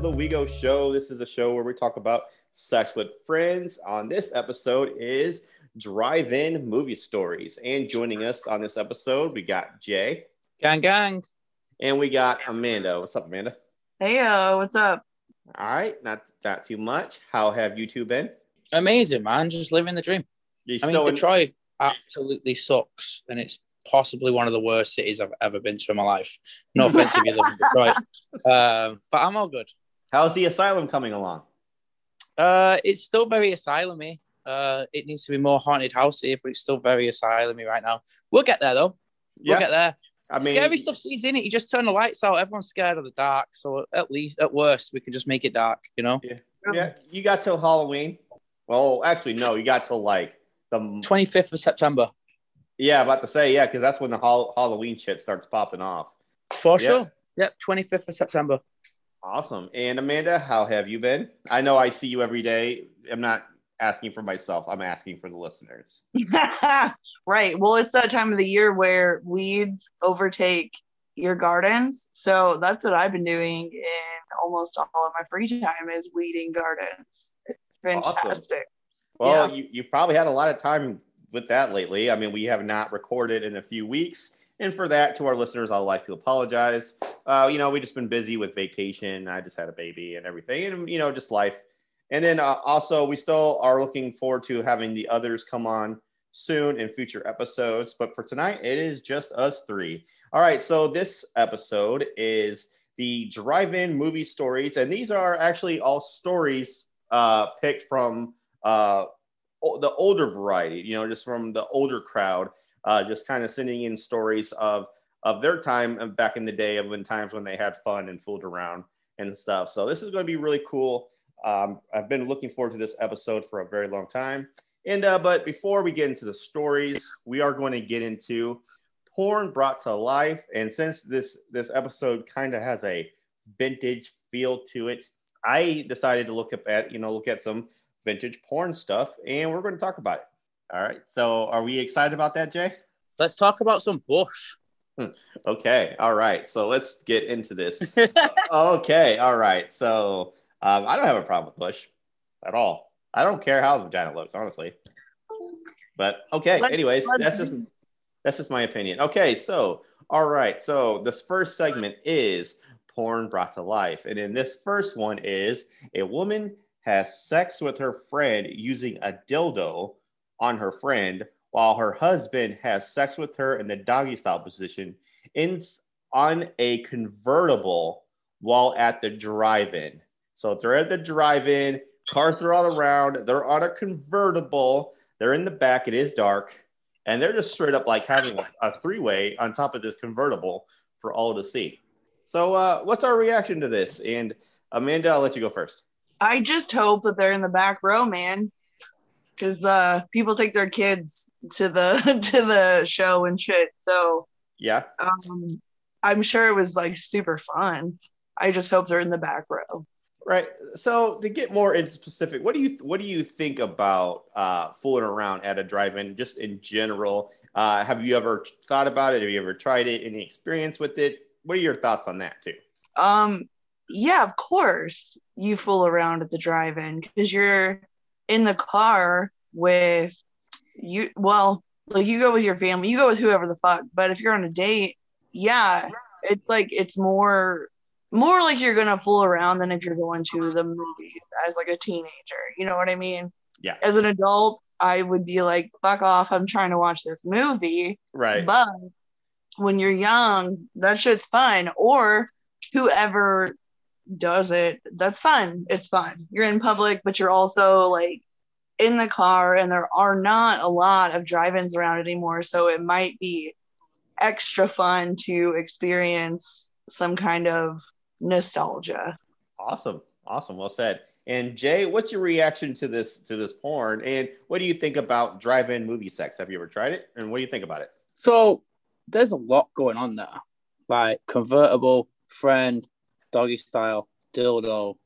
to the WeGo Show. This is a show where we talk about sex with friends. On this episode is drive-in movie stories. And joining us on this episode, we got Jay. Gang, gang. And we got Amanda. What's up, Amanda? Hey, uh, what's up? All right, not not too much. How have you two been? Amazing, man. Just living the dream. You I mean, Detroit absolutely sucks, and it's possibly one of the worst cities I've ever been to in my life. No offense if you live in Detroit, um, but I'm all good. How's the asylum coming along? Uh, it's still very asylumy. Uh, it needs to be more haunted house here, but it's still very asylumy right now. We'll get there though. We'll yeah. get there. I mean, scary stuff sees in it. You just turn the lights out. Everyone's scared of the dark, so at least, at worst, we can just make it dark. You know? Yeah. Yeah. You got till Halloween. Well, actually, no. You got till like the twenty fifth of September. Yeah, about to say yeah, because that's when the Halloween shit starts popping off. For sure. Yep, twenty fifth of September. Awesome. And Amanda, how have you been? I know I see you every day. I'm not asking for myself. I'm asking for the listeners. right. Well, it's that time of the year where weeds overtake your gardens. So that's what I've been doing in almost all of my free time is weeding gardens. It's fantastic. Awesome. Well, yeah. you, you probably had a lot of time with that lately. I mean, we have not recorded in a few weeks. And for that, to our listeners, I'd like to apologize. Uh, you know, we just been busy with vacation. I just had a baby and everything, and you know, just life. And then uh, also, we still are looking forward to having the others come on soon in future episodes. But for tonight, it is just us three. All right. So this episode is the drive-in movie stories, and these are actually all stories uh, picked from uh, the older variety, you know, just from the older crowd, uh, just kind of sending in stories of of their time back in the day of when times when they had fun and fooled around and stuff. So this is going to be really cool. Um, I've been looking forward to this episode for a very long time. And uh, but before we get into the stories, we are going to get into porn brought to life. And since this this episode kind of has a vintage feel to it, I decided to look up at you know look at some vintage porn stuff, and we're going to talk about it. All right. So, are we excited about that, Jay? Let's talk about some Bush. Okay. All right. So let's get into this. okay. All right. So um, I don't have a problem with Bush at all. I don't care how the vagina looks, honestly. But okay. Let's, Anyways, let's that's just that's just my opinion. Okay. So all right. So this first segment is porn brought to life, and in this first one is a woman has sex with her friend using a dildo on her friend while her husband has sex with her in the doggy style position in, on a convertible while at the drive-in. So they're at the drive-in, cars are all around, they're on a convertible, they're in the back, it is dark, and they're just straight up like having a three-way on top of this convertible for all to see. So uh, what's our reaction to this? And Amanda, I'll let you go first. I just hope that they're in the back row, man. Because uh, people take their kids to the to the show and shit. So yeah, um, I'm sure it was like super fun. I just hope they're in the back row. Right. So to get more in specific, what do you what do you think about uh, fooling around at a drive-in, just in general? Uh, have you ever thought about it? Have you ever tried it? Any experience with it? What are your thoughts on that too? Um, yeah, of course you fool around at the drive-in because you're in the car with you. Well, like you go with your family, you go with whoever the fuck. But if you're on a date, yeah, it's like it's more more like you're gonna fool around than if you're going to the movies as like a teenager. You know what I mean? Yeah. As an adult, I would be like, fuck off, I'm trying to watch this movie. Right. But when you're young, that shit's fun. Or whoever does it, that's fun. It's fun. You're in public, but you're also like in the car, and there are not a lot of drive ins around anymore. So it might be extra fun to experience some kind of nostalgia. Awesome. Awesome. Well said. And Jay, what's your reaction to this to this porn? And what do you think about drive-in movie sex? Have you ever tried it? And what do you think about it? So there's a lot going on there. Like convertible, friend, doggy style, dildo,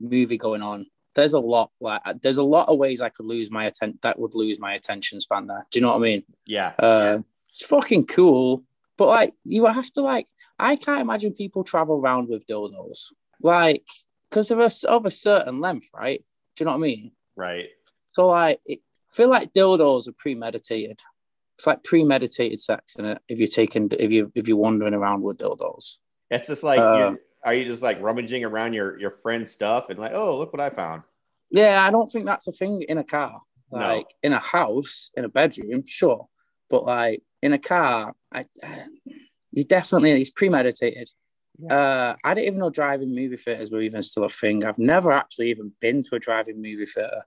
movie going on. There's a lot like there's a lot of ways I could lose my attention that would lose my attention span there. Do you know what I mean? Yeah. Uh, it's fucking cool. But like you have to like I can't imagine people travel around with dildos. Like because they're of a certain length, right? Do you know what I mean? Right. So like, I feel like dildos are premeditated. It's like premeditated sex in it. If you're taking, if you if you're wandering around with dildos, it's just like, uh, are you just like rummaging around your your friend's stuff and like, oh, look what I found? Yeah, I don't think that's a thing in a car. Like no. in a house, in a bedroom, sure, but like in a car, I, I you definitely it's premeditated. Yeah. Uh, I didn't even know driving movie theaters were even still a thing. I've never actually even been to a driving movie theater.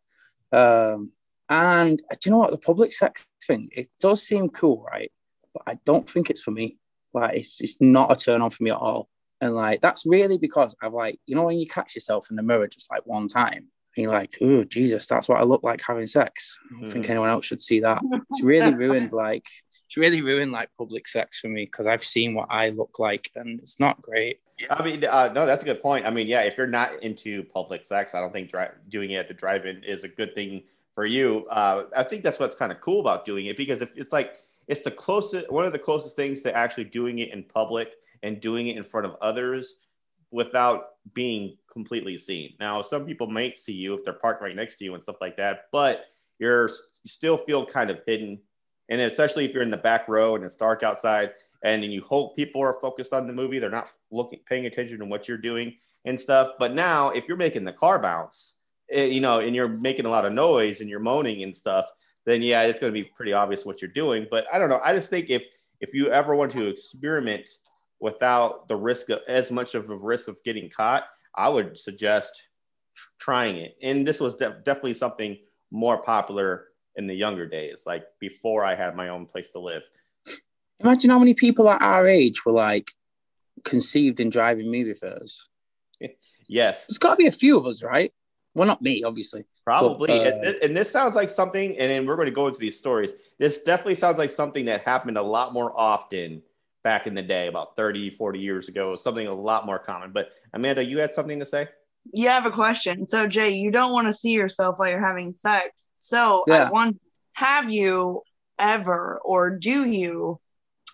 Um, and do you know what? The public sex thing, it does seem cool, right? But I don't think it's for me. Like, it's, it's not a turn on for me at all. And like, that's really because I've like, you know, when you catch yourself in the mirror just like one time, and you're like, oh, Jesus, that's what I look like having sex. I don't mm. think anyone else should see that. It's really ruined like it's really ruined like public sex for me because I've seen what I look like and it's not great. I mean, uh, no, that's a good point. I mean, yeah, if you're not into public sex, I don't think dri- doing it at the drive-in is a good thing for you. Uh, I think that's what's kind of cool about doing it because if it's like it's the closest, one of the closest things to actually doing it in public and doing it in front of others without being completely seen. Now, some people might see you if they're parked right next to you and stuff like that, but you're you still feel kind of hidden and especially if you're in the back row and it's dark outside and you hope people are focused on the movie they're not looking paying attention to what you're doing and stuff but now if you're making the car bounce it, eh, you know and you're making a lot of noise and you're moaning and stuff then yeah it's going to be pretty obvious what you're doing but i don't know i just think if if you ever want to experiment without the risk of as much of a risk of getting caught i would suggest trying it and this was de- definitely something more popular in the younger days, like before I had my own place to live. Imagine how many people at our age were like conceived in driving movie theaters. yes. There's got to be a few of us, right? Well, not me, obviously. Probably. But, uh, and, this, and, this, sounds like something, and then we're going to go into these stories. This definitely sounds like something that happened a lot more often back in the day, about 30, 40 years ago, something a lot more common. But Amanda, you had something to say? Yeah, I have a question. So, Jay, you don't want to see yourself while you're having sex. So, yeah. I want have you ever or do you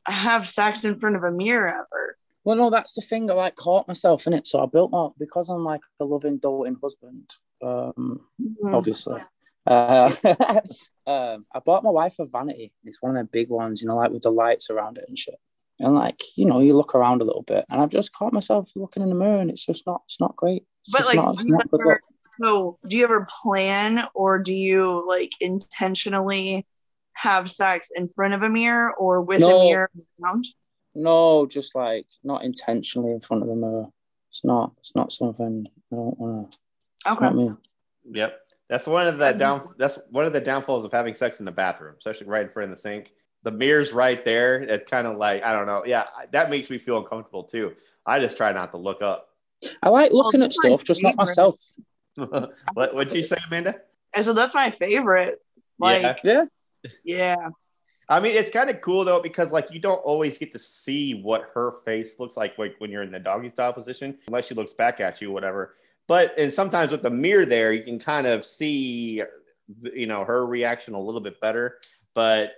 have sex in front of a mirror ever? Well, no, that's the thing. I like caught myself in it. So I built my because I'm like a loving, doting husband. Um, mm-hmm. obviously. Uh, um, I bought my wife a vanity. It's one of them big ones, you know, like with the lights around it and shit. And like, you know, you look around a little bit, and I've just caught myself looking in the mirror, and it's just not, it's not great. It's but like, not, not ever, so do you ever plan, or do you like intentionally have sex in front of a mirror or with no, a mirror around? No, just like not intentionally in front of a mirror. It's not. It's not something I don't want to. Okay. I mean. Yep. That's one of the down. That's one of the downfalls of having sex in the bathroom, especially right in front of the sink the mirror's right there. It's kind of like I don't know. Yeah, that makes me feel uncomfortable too. I just try not to look up. I like looking well, at stuff, just not myself. what would you say, Amanda? And so that's my favorite. Like, yeah, yeah. I mean, it's kind of cool though because like you don't always get to see what her face looks like, like when you're in the doggy style position, unless she looks back at you, whatever. But and sometimes with the mirror there, you can kind of see, you know, her reaction a little bit better. But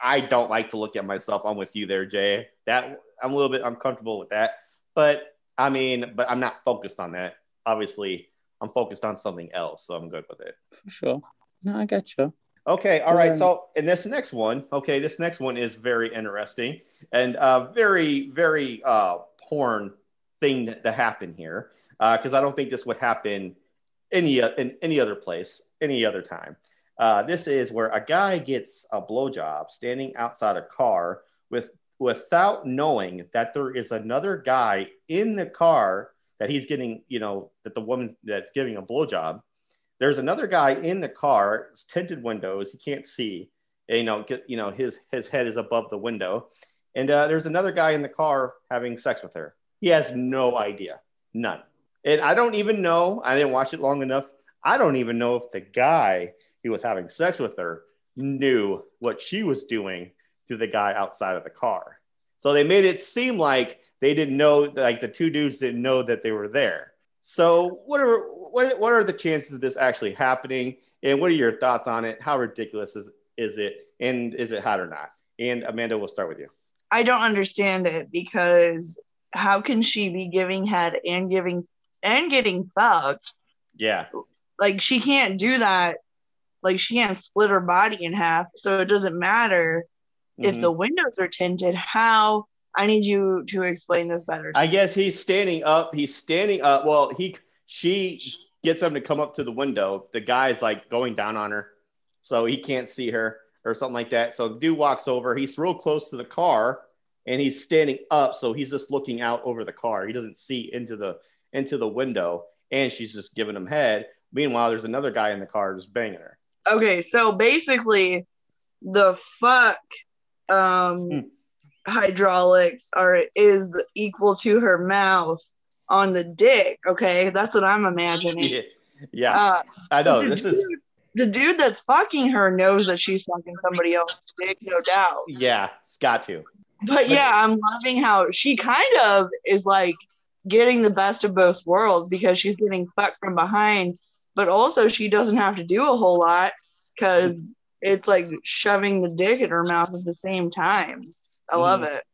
I don't like to look at myself. I'm with you there, Jay. That I'm a little bit uncomfortable with that. But I mean, but I'm not focused on that. Obviously, I'm focused on something else, so I'm good with it. For sure. No, I got you. Okay, all right. So in this next one, okay, this next one is very interesting and uh, very, very uh, porn thing to happen here because uh, I don't think this would happen any in any other place, any other time. Uh, this is where a guy gets a blowjob standing outside a car with without knowing that there is another guy in the car that he's getting, you know, that the woman that's giving a blowjob. There's another guy in the car, it's tinted windows, he can't see. You know, get, you know, his his head is above the window, and uh, there's another guy in the car having sex with her. He has no idea, none. And I don't even know. I didn't watch it long enough. I don't even know if the guy he was having sex with her knew what she was doing to the guy outside of the car. So they made it seem like they didn't know, like the two dudes didn't know that they were there. So what are what, what are the chances of this actually happening? And what are your thoughts on it? How ridiculous is is it? And is it hot or not? And Amanda, we'll start with you. I don't understand it because how can she be giving head and giving and getting fucked. Yeah. Like she can't do that. Like she can't split her body in half. So it doesn't matter mm-hmm. if the windows are tinted. How I need you to explain this better. I guess he's standing up. He's standing up. Well, he she gets him to come up to the window. The guy's like going down on her, so he can't see her or something like that. So the dude walks over. He's real close to the car, and he's standing up, so he's just looking out over the car. He doesn't see into the into the window, and she's just giving him head. Meanwhile, there's another guy in the car just banging her. Okay, so basically, the fuck um, hmm. hydraulics are is equal to her mouth on the dick. Okay, that's what I'm imagining. Yeah, yeah. Uh, I know this dude, is the dude that's fucking her knows that she's fucking somebody else's dick, no doubt. Yeah, it's got to. But yeah, I'm loving how she kind of is like getting the best of both worlds because she's getting fucked from behind, but also she doesn't have to do a whole lot because it's like shoving the dick in her mouth at the same time. I love mm. it.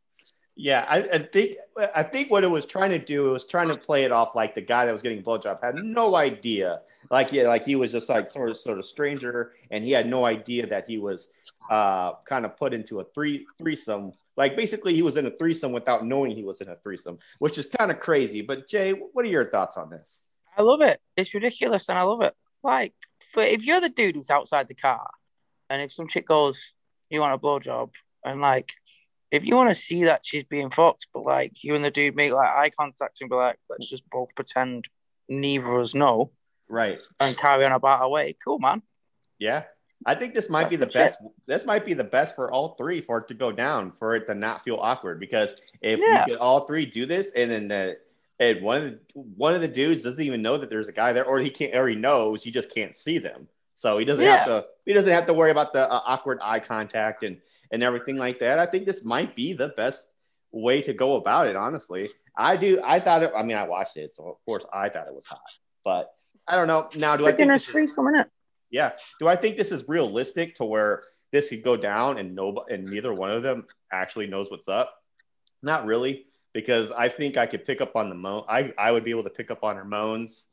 Yeah, I, I, think I think what it was trying to do it was trying to play it off like the guy that was getting blowjob had no idea, like yeah, like he was just like sort of sort of stranger, and he had no idea that he was uh kind of put into a three threesome. Like basically, he was in a threesome without knowing he was in a threesome, which is kind of crazy. But Jay, what are your thoughts on this? I love it. It's ridiculous, and I love it. Like, but if you're the dude who's outside the car, and if some chick goes, "You want a blowjob?" and like if you want to see that she's being fucked, but like you and the dude make like eye contact and be like, let's just both pretend neither of us know. Right. And carry on about our way. Cool, man. Yeah. I think this might That's be the best. This might be the best for all three for it to go down, for it to not feel awkward. Because if yeah. we could all three do this, and then the and one of the one of the dudes doesn't even know that there's a guy there, or he can't, or he knows, he just can't see them. So he doesn't yeah. have to he doesn't have to worry about the uh, awkward eye contact and and everything like that. I think this might be the best way to go about it. Honestly, I do. I thought it. I mean, I watched it, so of course I thought it was hot. But I don't know. Now, do I think it's free a minute? Yeah. Do I think this is realistic to where this could go down and no and neither one of them actually knows what's up? Not really, because I think I could pick up on the moan. I I would be able to pick up on her moans,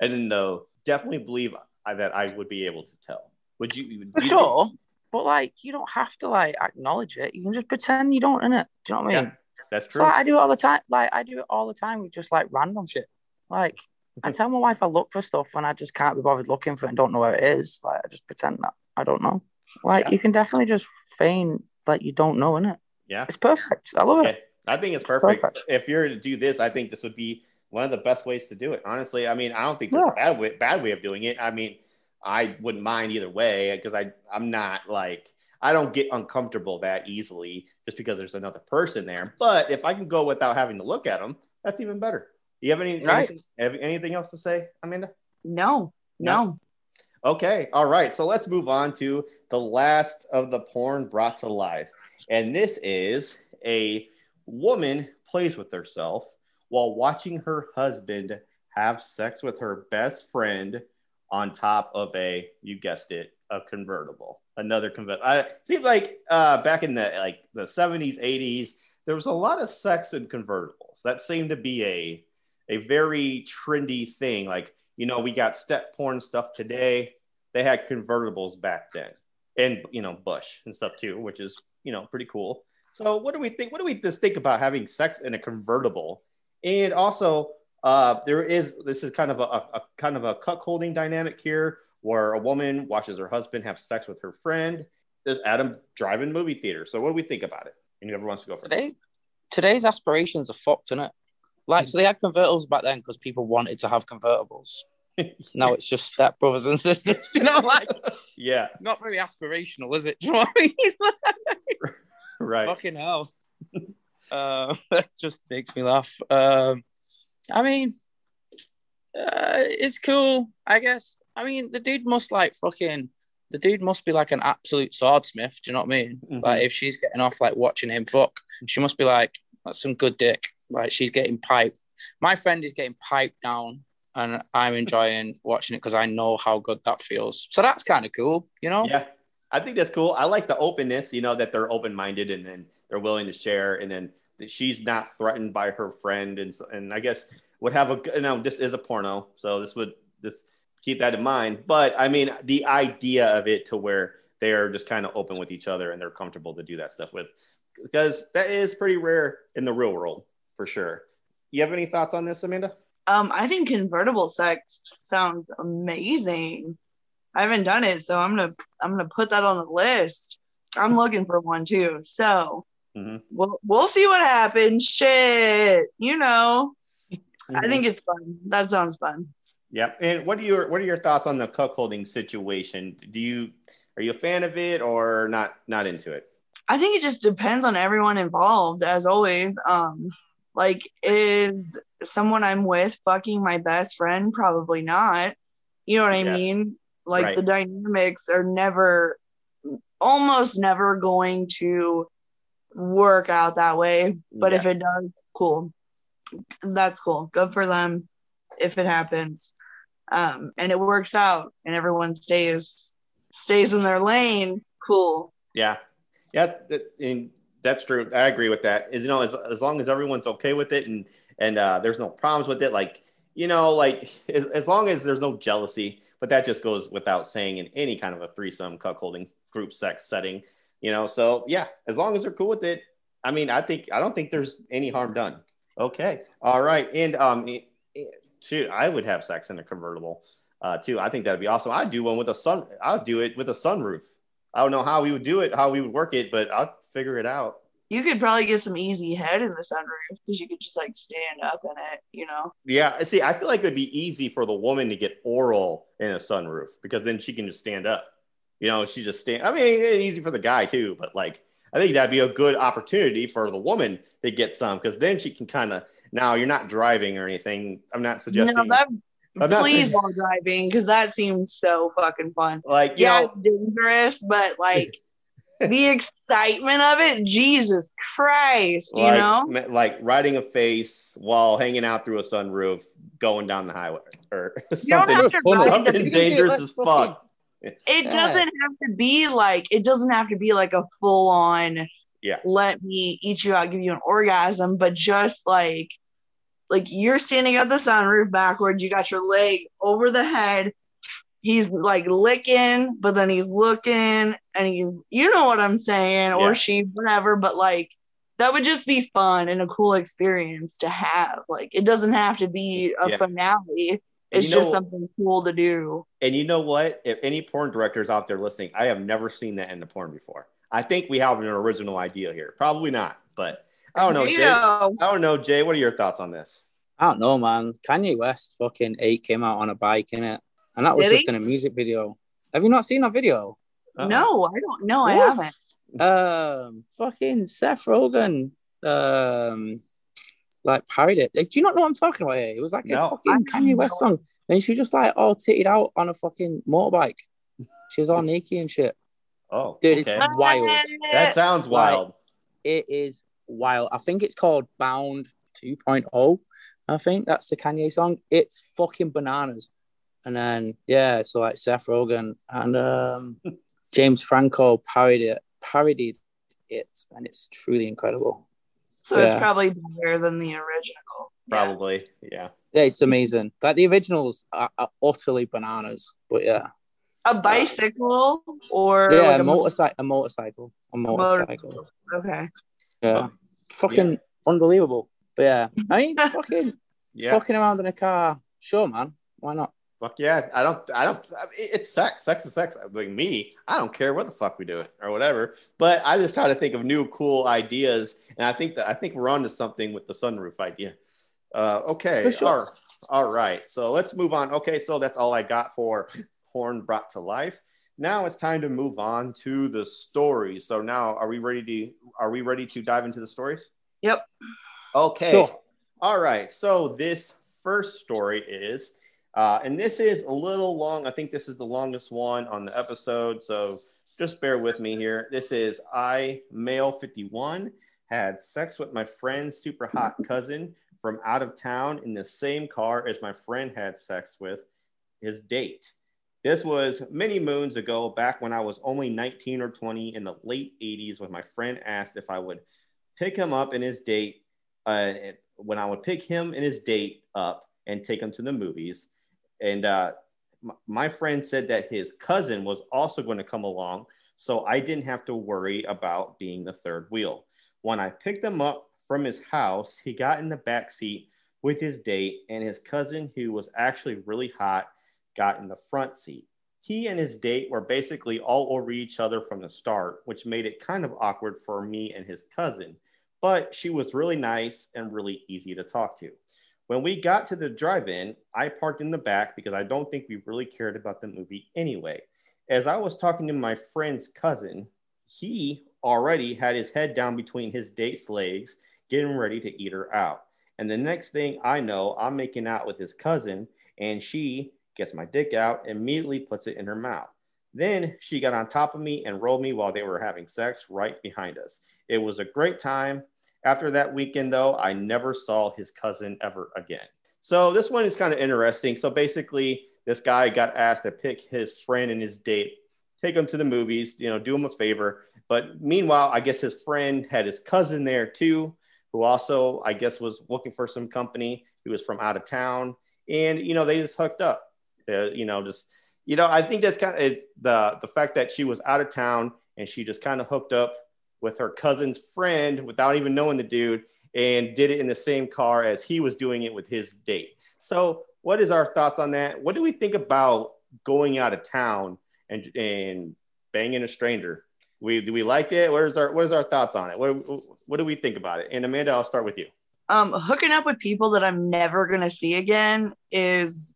and then no, definitely believe that I would be able to tell. Would you? For you sure. But like, you don't have to like acknowledge it. You can just pretend you don't in it. Do you know what I mean? Yeah, that's true. So, like, I do it all the time. Like I do it all the time with just like random shit. Like I tell my wife I look for stuff and I just can't be bothered looking for it and don't know where it is. Like I just pretend that I don't know. Like yeah. you can definitely just feign like you don't know in it. Yeah, it's perfect. I love it. I think it's perfect. perfect. If you're to do this, I think this would be one of the best ways to do it. Honestly, I mean, I don't think there's yeah. a bad way, bad way of doing it. I mean, I wouldn't mind either way because I I'm not like I don't get uncomfortable that easily just because there's another person there. But if I can go without having to look at them, that's even better. Do you have any right. anything, have anything else to say, Amanda? No, no. no. Okay, all right. So let's move on to the last of the porn brought to life, and this is a woman plays with herself while watching her husband have sex with her best friend on top of a, you guessed it, a convertible. Another convertible. I seems like uh, back in the like the 70s, 80s, there was a lot of sex in convertibles. That seemed to be a a very trendy thing. Like, you know, we got step porn stuff today. They had convertibles back then. And you know, Bush and stuff too, which is, you know, pretty cool. So what do we think? What do we just think about having sex in a convertible? And also, uh, there is this is kind of a, a, kind of a cuckolding dynamic here, where a woman watches her husband have sex with her friend. There's Adam driving movie theater. So what do we think about it? And whoever wants to go first. Today, today's aspirations are fucked, isn't it? Like, so they had convertibles back then because people wanted to have convertibles. now it's just step brothers and sisters. you know, like yeah, not very aspirational, is it? Do you know what I mean? right. Fucking hell. uh, that just makes me laugh. Um, I mean, uh, it's cool, I guess. I mean, the dude must like fucking. The dude must be like an absolute swordsmith. Do you know what I mean? Mm-hmm. Like, if she's getting off like watching him fuck, she must be like, that's some good dick. Like, she's getting piped. My friend is getting piped down, and I'm enjoying watching it because I know how good that feels. So that's kind of cool, you know? Yeah. I think that's cool. I like the openness, you know, that they're open minded and then they're willing to share, and then that she's not threatened by her friend, and and I guess would have a you know this is a porno, so this would this keep that in mind. But I mean, the idea of it to where they're just kind of open with each other and they're comfortable to do that stuff with, because that is pretty rare in the real world for sure. You have any thoughts on this, Amanda? Um, I think convertible sex sounds amazing. I haven't done it, so I'm gonna I'm gonna put that on the list. I'm looking for one too. So mm-hmm. we'll we'll see what happens. Shit, you know. Mm-hmm. I think it's fun. That sounds fun. Yep. And what are your what are your thoughts on the cuckolding situation? Do you are you a fan of it or not not into it? I think it just depends on everyone involved, as always. Um, like, is someone I'm with fucking my best friend? Probably not. You know what I mean? Like right. the dynamics are never, almost never going to work out that way. But yeah. if it does, cool. That's cool. Good for them if it happens. Um, and it works out and everyone stays stays in their lane. Cool. Yeah. Yeah. and that's true. I agree with that. Is you know, as, as long as everyone's okay with it and and uh, there's no problems with it, like you know, like as, as long as there's no jealousy, but that just goes without saying in any kind of a threesome cuckolding group sex setting, you know. So yeah, as long as they're cool with it, I mean, I think I don't think there's any harm done. Okay, all right, and um, shoot, I would have sex in a convertible uh, too. I think that'd be awesome. I'd do one with a sun. I'd do it with a sunroof. I don't know how we would do it, how we would work it, but I'll figure it out you could probably get some easy head in the sunroof because you could just like stand up in it, you know? Yeah. See, I feel like it'd be easy for the woman to get oral in a sunroof because then she can just stand up. You know, she just stand. I mean, easy for the guy too, but like, I think that'd be a good opportunity for the woman to get some because then she can kind of. Now you're not driving or anything. I'm not suggesting. No, that, please while driving because that seems so fucking fun. Like, yeah, know, dangerous, but like. the excitement of it, Jesus Christ, you like, know, like riding a face while hanging out through a sunroof, going down the highway, or something, something dangerous as fuck. It doesn't have to be like it doesn't have to be like a full on. Yeah. Let me eat you out, give you an orgasm, but just like like you're standing at the sunroof backward, you got your leg over the head, he's like licking, but then he's looking and he's, you know what I'm saying, or yeah. she, whatever. But like, that would just be fun and a cool experience to have. Like, it doesn't have to be a yeah. finale. It's just know, something cool to do. And you know what? If any porn directors out there listening, I have never seen that in the porn before. I think we have an original idea here. Probably not, but I don't know, Jay. I don't know, Jay. What are your thoughts on this? I don't know, man. Kanye West fucking eight came out on a bike in it and that was Did just he? in a music video. Have you not seen that video? Uh-oh. No, I don't know. I haven't. Um, fucking Seth Rogen, um, like parodied it. Do you not know what I'm talking about here? It was like no, a fucking Kanye West song, and she was just like all titted out on a fucking motorbike. She was all naked and shit. Oh, dude, okay. it's wild. That sounds wild. Like, it is wild. I think it's called Bound 2.0. I think that's the Kanye song. It's fucking bananas. And then yeah, so like Seth Rogen and um, James Franco parodied it, parodied it, and it's truly incredible. So yeah. it's probably better than the original. Probably, yeah. Yeah, it's amazing. Like the originals are, are utterly bananas, but yeah. A bicycle or yeah, like a, motorcycle, a motorcycle, a motorcycle. Motor- okay. Yeah, fucking yeah. unbelievable. But yeah, I mean, fucking, yeah. fucking around in a car. Sure, man. Why not? Fuck yeah. I don't, I don't, it's sex. Sex is sex. Like me, I don't care what the fuck we do it or whatever. But I just try to think of new, cool ideas. And I think that, I think we're on to something with the sunroof idea. Uh, okay. Sure. All, all right. So let's move on. Okay. So that's all I got for Porn Brought to Life. Now it's time to move on to the stories. So now are we ready to, are we ready to dive into the stories? Yep. Okay. Sure. All right. So this first story is, uh, and this is a little long. I think this is the longest one on the episode. So just bear with me here. This is I, male 51, had sex with my friend's super hot cousin from out of town in the same car as my friend had sex with his date. This was many moons ago, back when I was only 19 or 20 in the late 80s, when my friend asked if I would pick him up in his date, uh, when I would pick him and his date up and take him to the movies. And uh, my friend said that his cousin was also going to come along, so I didn't have to worry about being the third wheel. When I picked him up from his house, he got in the back seat with his date, and his cousin, who was actually really hot, got in the front seat. He and his date were basically all over each other from the start, which made it kind of awkward for me and his cousin. But she was really nice and really easy to talk to. When we got to the drive in, I parked in the back because I don't think we really cared about the movie anyway. As I was talking to my friend's cousin, he already had his head down between his date's legs, getting ready to eat her out. And the next thing I know, I'm making out with his cousin, and she gets my dick out, immediately puts it in her mouth. Then she got on top of me and rolled me while they were having sex right behind us. It was a great time. After that weekend, though, I never saw his cousin ever again. So this one is kind of interesting. So basically, this guy got asked to pick his friend and his date, take him to the movies, you know, do him a favor. But meanwhile, I guess his friend had his cousin there too, who also, I guess, was looking for some company. He was from out of town, and you know, they just hooked up. You know, just you know, I think that's kind of the the fact that she was out of town and she just kind of hooked up with her cousin's friend without even knowing the dude and did it in the same car as he was doing it with his date. So, what is our thoughts on that? What do we think about going out of town and and banging a stranger? We do we like it? What is our what is our thoughts on it? What what do we think about it? And Amanda, I'll start with you. Um, hooking up with people that I'm never gonna see again is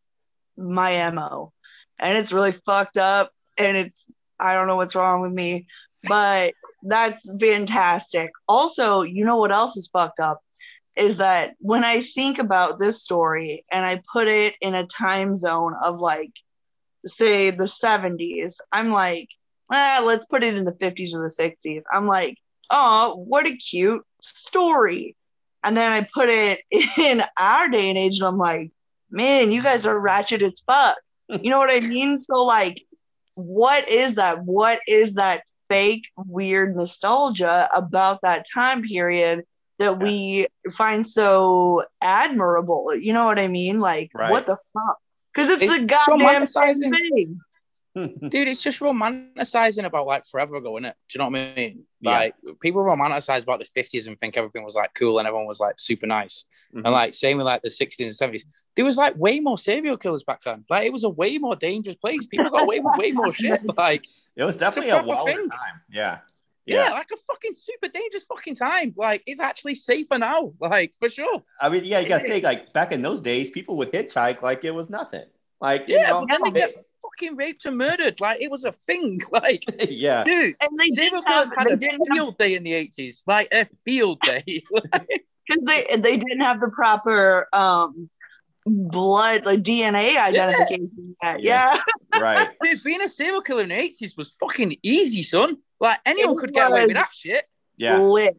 my mo and it's really fucked up and it's i don't know what's wrong with me but that's fantastic. Also you know what else is fucked up? Is that when i think about this story and i put it in a time zone of like say the 70s i'm like ah, let's put it in the 50s or the 60s i'm like oh what a cute story. And then i put it in our day and age and i'm like man, you guys are ratchet as fuck. You know what I mean? So, like, what is that? What is that fake, weird nostalgia about that time period that we find so admirable? You know what I mean? Like, right. what the fuck? Because it's, it's a goddamn thing. dude, it's just romanticizing about like forever ago, isn't it? Do you know what I mean? Like yeah. people romanticize about the 50s and think everything was like cool and everyone was like super nice. Mm-hmm. And like same with like the 60s and 70s. There was like way more serial killers back then. Like it was a way more dangerous place. People got away with way more shit. Like it was definitely a, a thing. time. Yeah. Yeah. yeah. like a fucking super dangerous fucking time. Like it's actually safer now, like for sure. I mean, yeah, you gotta think like back in those days, people would hitchhike like it was nothing. Like, you yeah, know, they, fucking raped and murdered. Like it was a thing. Like yeah, dude. And they serial killers had a field have... day in the eighties, like a field day. Because they they didn't have the proper um blood like DNA identification. Yeah, yeah. yeah. right. Dude, being a serial killer in the eighties was fucking easy, son. Like anyone it could get away with that shit. Yeah. Lit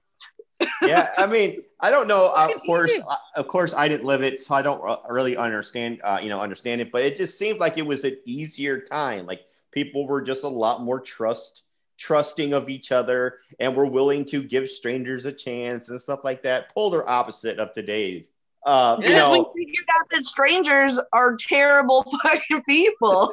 yeah, I mean, I don't know. Of course, uh, of course, I didn't live it, so I don't really understand. Uh, you know, understand it. But it just seemed like it was an easier time. Like people were just a lot more trust trusting of each other and were willing to give strangers a chance and stuff like that. Polar opposite of today's uh, you know, we figured out that strangers are terrible fucking people.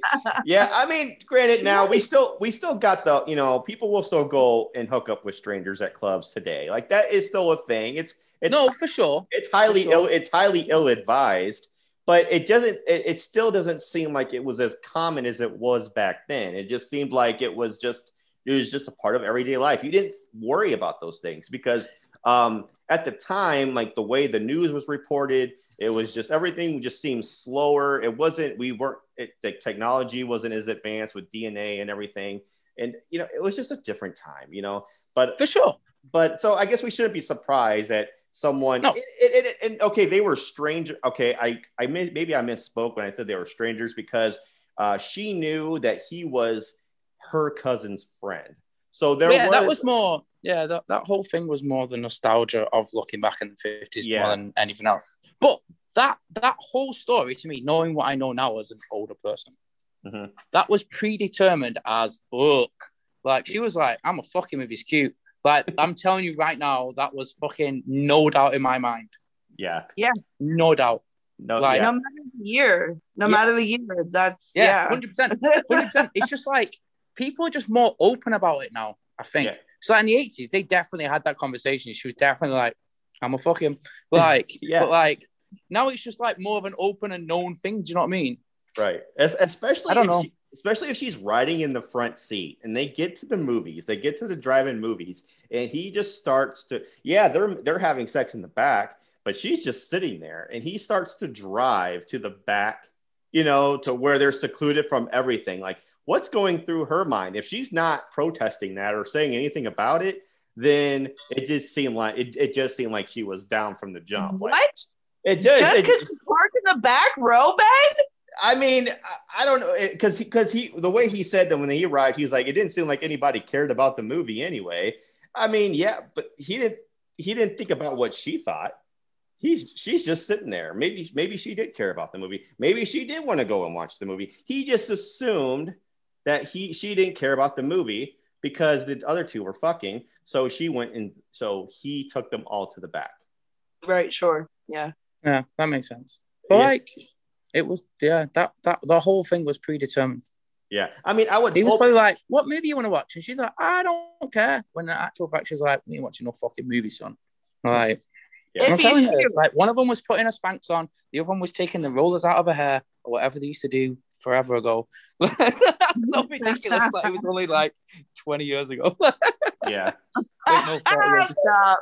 yeah, I mean, granted, now we still we still got the you know people will still go and hook up with strangers at clubs today. Like that is still a thing. It's it's no for sure. It's highly sure. ill. It's highly ill advised. But it doesn't. It, it still doesn't seem like it was as common as it was back then. It just seemed like it was just it was just a part of everyday life. You didn't worry about those things because um, at the time, like the way the news was reported, it was just everything just seemed slower. It wasn't, we weren't, it, the technology wasn't as advanced with DNA and everything. And, you know, it was just a different time, you know, but for sure. But so I guess we shouldn't be surprised that someone, no. it, it, it, and okay, they were stranger. Okay. I, I maybe I misspoke when I said they were strangers because uh, she knew that he was her cousin's friend. So there yeah, was, that was more yeah, that, that whole thing was more the nostalgia of looking back in the fifties yeah. more than anything else. But that that whole story to me, knowing what I know now as an older person, mm-hmm. that was predetermined as fuck. Like she was like, I'm a fucking if he's cute. Like I'm telling you right now, that was fucking no doubt in my mind. Yeah. Yeah. No doubt. No, like, yeah. no matter the year, no yeah. matter the year, that's yeah, hundred percent, hundred percent. It's just like people are just more open about it now. I think. Yeah. So in the eighties, they definitely had that conversation. She was definitely like, "I'm a fucking like," yeah. But like now, it's just like more of an open and known thing. Do you know what I mean? Right. Especially. I don't know. She, especially if she's riding in the front seat and they get to the movies, they get to the drive-in movies, and he just starts to, yeah, they're they're having sex in the back, but she's just sitting there, and he starts to drive to the back, you know, to where they're secluded from everything. Like, what's going through her mind? If she's not protesting that or saying anything about it, then it just seemed like it, it just seemed like she was down from the jump. What? Like, it does. Just because parked in the back row, babe? I mean, I don't know because because he the way he said that when he arrived, he's like it didn't seem like anybody cared about the movie anyway. I mean, yeah, but he didn't he didn't think about what she thought. He's she's just sitting there. Maybe maybe she did care about the movie. Maybe she did want to go and watch the movie. He just assumed that he she didn't care about the movie because the other two were fucking. So she went and so he took them all to the back. Right. Sure. Yeah. Yeah, that makes sense. But yeah. like it was yeah, that that the whole thing was predetermined. Yeah, I mean, I would. He was probably like, "What movie you want to watch?" And she's like, "I don't care." When the actual fact, she's like, "You watching no fucking movie, son." Like, yeah. I'm telling you, like one of them was putting her Spanx on, the other one was taking the rollers out of her hair or whatever they used to do forever ago. That's so ridiculous. like it was only like 20 years ago. yeah. no Stop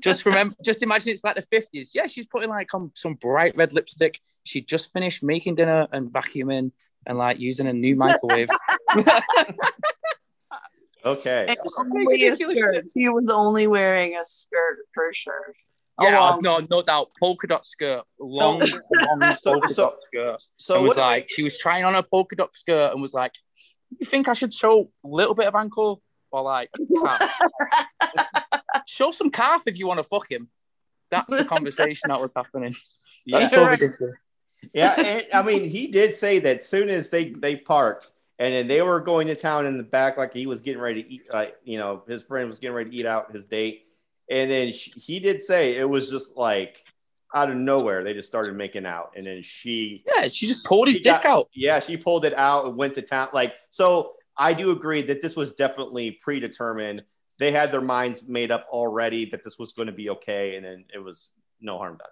just remember, just imagine it's like the 50s. Yeah, she's putting like on some bright red lipstick. She just finished making dinner and vacuuming and like using a new microwave. okay. He was only wearing a skirt for sure. Oh, yeah, oh, no, no doubt. Polka dot skirt, long, so, long so, polka so, dot skirt. So was like, she was trying on a polka dot skirt and was like, "You think I should show a little bit of ankle or like?" show some calf if you want to fuck him. That's the conversation that was happening. That's yeah. so ridiculous. Yeah, and, I mean, he did say that soon as they they parked and then they were going to town in the back, like he was getting ready to eat, like you know, his friend was getting ready to eat out his date, and then she, he did say it was just like out of nowhere they just started making out, and then she yeah, she just pulled his dick got, out. Yeah, she pulled it out and went to town. Like so, I do agree that this was definitely predetermined they had their minds made up already that this was going to be okay, and then it was no harm done.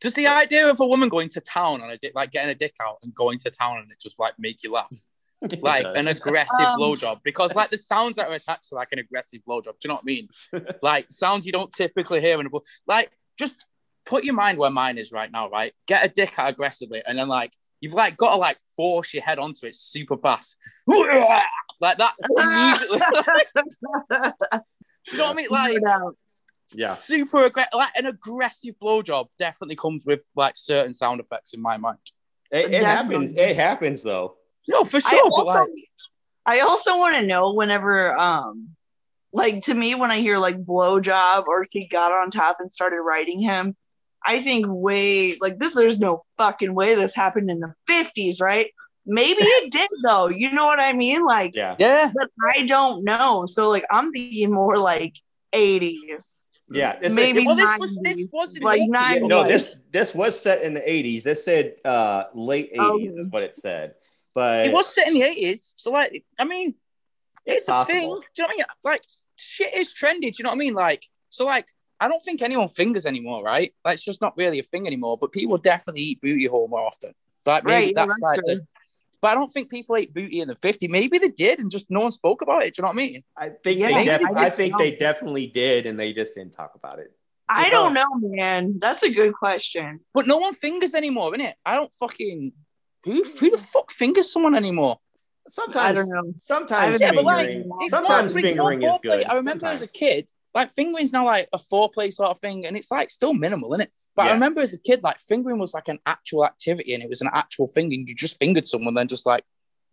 Does the idea of a woman going to town on a dick, like getting a dick out and going to town and it just like make you laugh? Like an aggressive um, blowjob because like the sounds that are attached to like an aggressive blowjob. Do you know what I mean? like sounds you don't typically hear in a like just put your mind where mine is right now, right? Get a dick out aggressively and then like you've like got to like force your head onto it super fast. like that's immediately. you know what I mean? Like, yeah, super aggressive. Like an aggressive blowjob definitely comes with like certain sound effects in my mind. It, it happens. It happens though. No, for sure. I also, like, I also want to know whenever, um, like to me, when I hear like blowjob or she got on top and started writing him, I think way like this. There's no fucking way this happened in the 50s, right? Maybe it did though. You know what I mean? Like, yeah, yeah. But I don't know. So like, I'm thinking more like 80s. Yeah, maybe well, this was this wasn't like 90s. No, this this was set in the 80s. This said uh late 80s oh. is what it said. But it was set in the 80s. So like, I mean, it's, it's a thing. Do you know what I mean? Like, shit is trendy. Do you know what I mean? Like, so like, I don't think anyone fingers anymore, right? Like, it's just not really a thing anymore. But people definitely eat booty hole more often. Like, maybe right, that's, that's like the, but I don't think people ate booty in the 50. Maybe they did and just no one spoke about it. Do you know what I mean? I think yeah, they def- I think they definitely did and they just didn't talk about it. I don't know, man. That's a good question. But no one fingers anymore, innit? I don't fucking who who the fuck fingers someone anymore? Sometimes I don't know. Sometimes yeah, fingering, like, sometimes fingering is good. I remember sometimes. as a kid, like fingering's now like a foreplay sort of thing, and it's like still minimal, isn't it? But yeah. I remember as a kid, like fingering was like an actual activity, and it was an actual thing, and you just fingered someone, then just like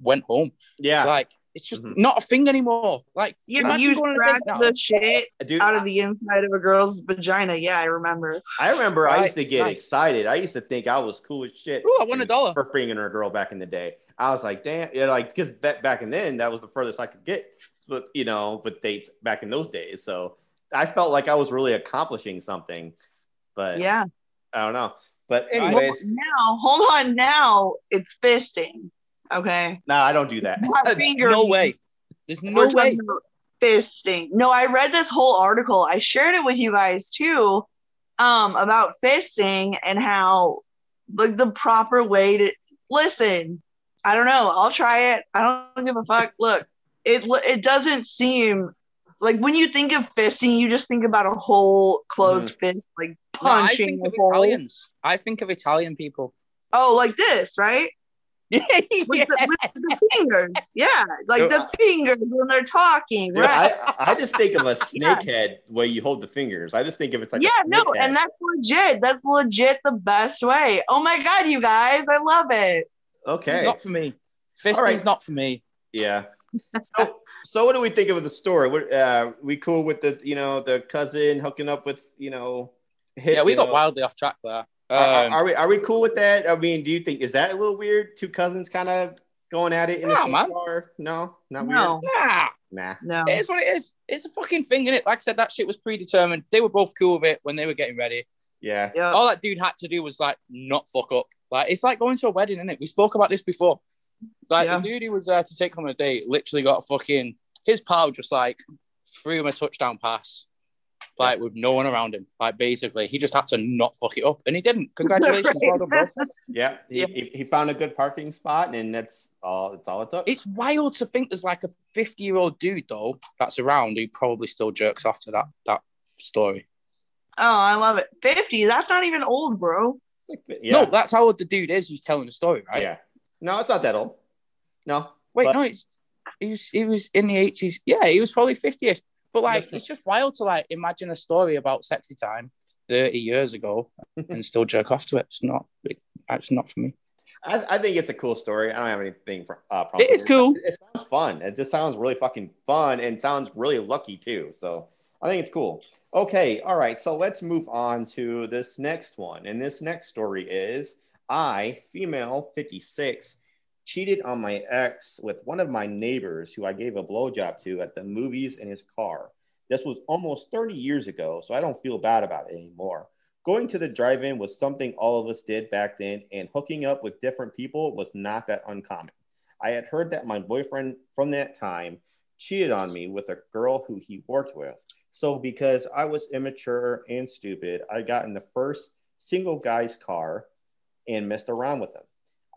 went home. Yeah, like it's just mm-hmm. not a thing anymore. Like, yeah, you scratch the shit Dude, out of the inside of a girl's vagina. Yeah, I remember. I remember right, I used to get right. excited. I used to think I was cool as shit. Ooh, I won a dollar for fingering a girl back in the day. I was like, damn, yeah, like because back in then that was the furthest I could get with you know with dates back in those days. So I felt like I was really accomplishing something. But yeah, I don't know. But anyways, now hold on. Now it's fisting. Okay. No, I don't do that. no way. There's no way. Fisting. No, I read this whole article. I shared it with you guys too, um, about fisting and how like the proper way to listen. I don't know. I'll try it. I don't give a fuck. Look, it it doesn't seem like when you think of fisting, you just think about a whole closed mm. fist, like punching. No, I think of Italians. I think of Italian people. Oh, like this, right? Yeah. With, the, with the fingers, yeah, like so, the fingers when they're talking. right? I, I just think of a snake yeah. head where you hold the fingers. I just think of it's like yeah, no, head. and that's legit. That's legit the best way. Oh my god, you guys, I love it. Okay, not for me. Fisting's right. not for me. Yeah. So, so what do we think of the story? What, uh, we cool with the you know the cousin hooking up with you know? Hit, yeah, we got know, wildly off track there. Um, are, are, we are we cool with that? I mean, do you think is that a little weird? Two cousins kind of going at it in no, a car? No, not no. weird. Nah, nah. No, it is what it is. It's a fucking thing, is it? Like I said, that shit was predetermined. They were both cool with it when they were getting ready. Yeah. yeah. All that dude had to do was like not fuck up. Like it's like going to a wedding, isn't it? We spoke about this before. Like yeah. the dude who was there to take him on a date literally got fucking his pal just like threw him a touchdown pass, like yeah. with no one around him. Like basically, he just had to not fuck it up, and he didn't. Congratulations, well done, bro. Yeah, he, yeah. He, he, found a good parking spot, and that's all. That's all it took. It's wild to think there's like a 50 year old dude though that's around who probably still jerks off to that that story. Oh, I love it. 50. That's not even old, bro. Yeah. No, that's how old the dude is who's telling the story, right? Yeah. No, it's not that old. No. Wait, but... no, it's he was he was in the eighties. Yeah, he was probably fiftieth. But like, it's just wild to like imagine a story about sexy time thirty years ago and still jerk off to it. It's not. It's not for me. I, I think it's a cool story. I don't have anything for. Uh, it is cool. It, it sounds fun. It just sounds really fucking fun and sounds really lucky too. So I think it's cool. Okay, all right. So let's move on to this next one. And this next story is I, female 56, cheated on my ex with one of my neighbors who I gave a blowjob to at the movies in his car. This was almost 30 years ago, so I don't feel bad about it anymore. Going to the drive in was something all of us did back then, and hooking up with different people was not that uncommon. I had heard that my boyfriend from that time cheated on me with a girl who he worked with. So, because I was immature and stupid, I got in the first single guy's car and messed around with him.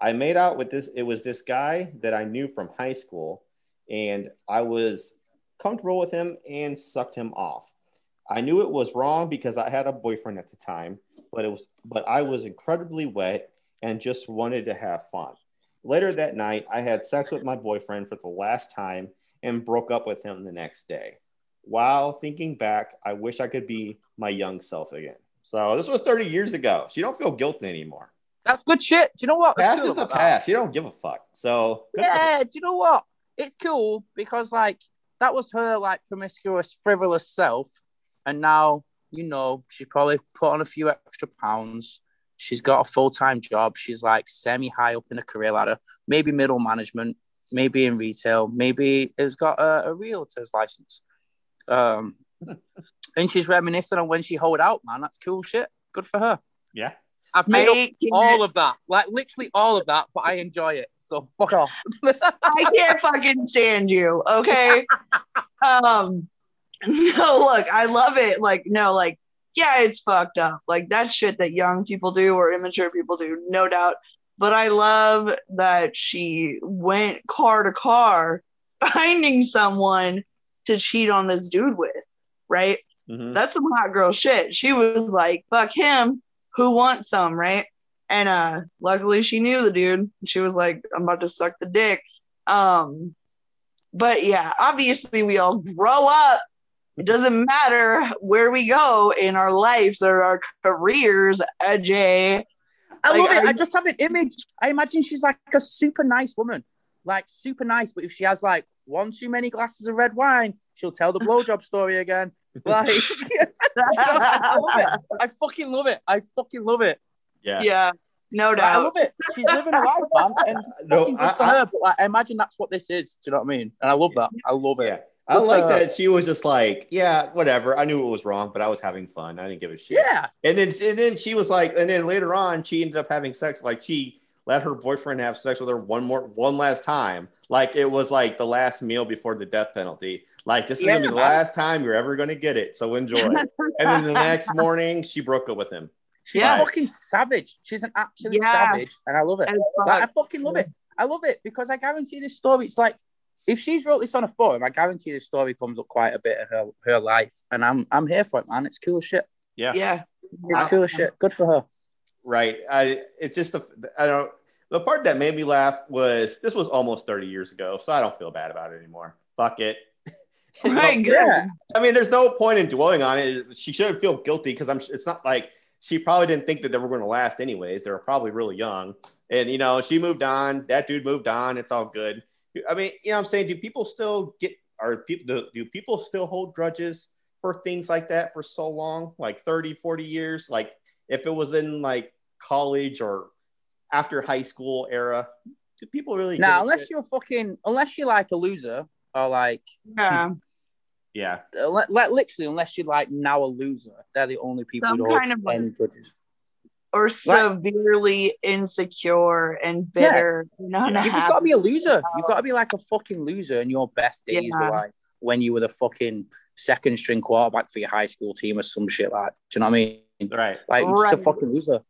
I made out with this. It was this guy that I knew from high school, and I was comfortable with him and sucked him off. I knew it was wrong because I had a boyfriend at the time, but it was but I was incredibly wet and just wanted to have fun. Later that night, I had sex with my boyfriend for the last time and broke up with him the next day. While thinking back, I wish I could be my young self again. So this was 30 years ago. So you don't feel guilty anymore. That's good shit. Do you know what? Pass cool is the pass. You don't give a fuck. So yeah. Do you know what? It's cool because like that was her like promiscuous, frivolous self, and now you know she probably put on a few extra pounds. She's got a full time job. She's like semi high up in a career ladder, maybe middle management, maybe in retail, maybe has got a, a realtor's license. Um, and she's reminiscing on when she hold out, man. That's cool shit. Good for her. Yeah. I've made I, up all of that, like literally all of that, but I enjoy it. So fuck off. I can't fucking stand you. Okay. um. No, look, I love it. Like, no, like, yeah, it's fucked up. Like that's shit that young people do or immature people do, no doubt. But I love that she went car to car finding someone to cheat on this dude with, right? Mm-hmm. That's some hot girl shit. She was like, fuck him who wants some, right? And uh luckily she knew the dude. She was like, I'm about to suck the dick. Um, but yeah, obviously we all grow up. It doesn't matter where we go in our lives or our careers, Ajay. I like, love it. I, I just have an image. I imagine she's like a super nice woman. like super nice, but if she has like one too many glasses of red wine, she'll tell the blowjob story again. Like, I love. I fucking love it. I fucking love it. Yeah. Yeah. No doubt. I love it. She's living a life, man. And no, good I, for I, her. But like, I imagine that's what this is. Do you know what I mean? And I love that. I love it. Yeah. I like uh, that she was just like, yeah, whatever. I knew it was wrong, but I was having fun. I didn't give a shit. Yeah. And then and then she was like, and then later on, she ended up having sex. Like she let her boyfriend have sex with her one more one last time. Like it was like the last meal before the death penalty. Like this is yeah. gonna be the last time you're ever gonna get it. So enjoy. and then the next morning, she broke up with him. She's yeah. fucking savage. She's an absolute yeah. savage, and I love it. Like, I fucking love it. I love it because I guarantee this story. It's like if she's wrote this on a forum, I guarantee the story comes up quite a bit in her, her life, and I'm I'm here for it, man. It's cool shit. Yeah, yeah, it's I, cool shit. Good for her. Right. I. It's just the I don't. The part that made me laugh was this was almost 30 years ago, so I don't feel bad about it anymore. Fuck it. right. Good. Yeah. I mean, there's no point in dwelling on it. She shouldn't feel guilty because I'm. It's not like she probably didn't think that they were going to last anyways. They were probably really young, and you know, she moved on. That dude moved on. It's all good. I mean, you know, I'm saying, do people still get, are people, do, do people still hold grudges for things like that for so long, like 30, 40 years? Like if it was in like college or after high school era, do people really? Now, unless you're fucking, unless you're like a loser or like, yeah. Yeah. Uh, like, literally, unless you're like now a loser, they're the only people Some who kind of any grudges or severely insecure and bitter. Yeah. You have just got to be a loser. You've got to be like a fucking loser. And your best days yeah. were like when you were the fucking second string quarterback for your high school team or some shit like. Do you know what I mean? Right. Like right. just a fucking loser.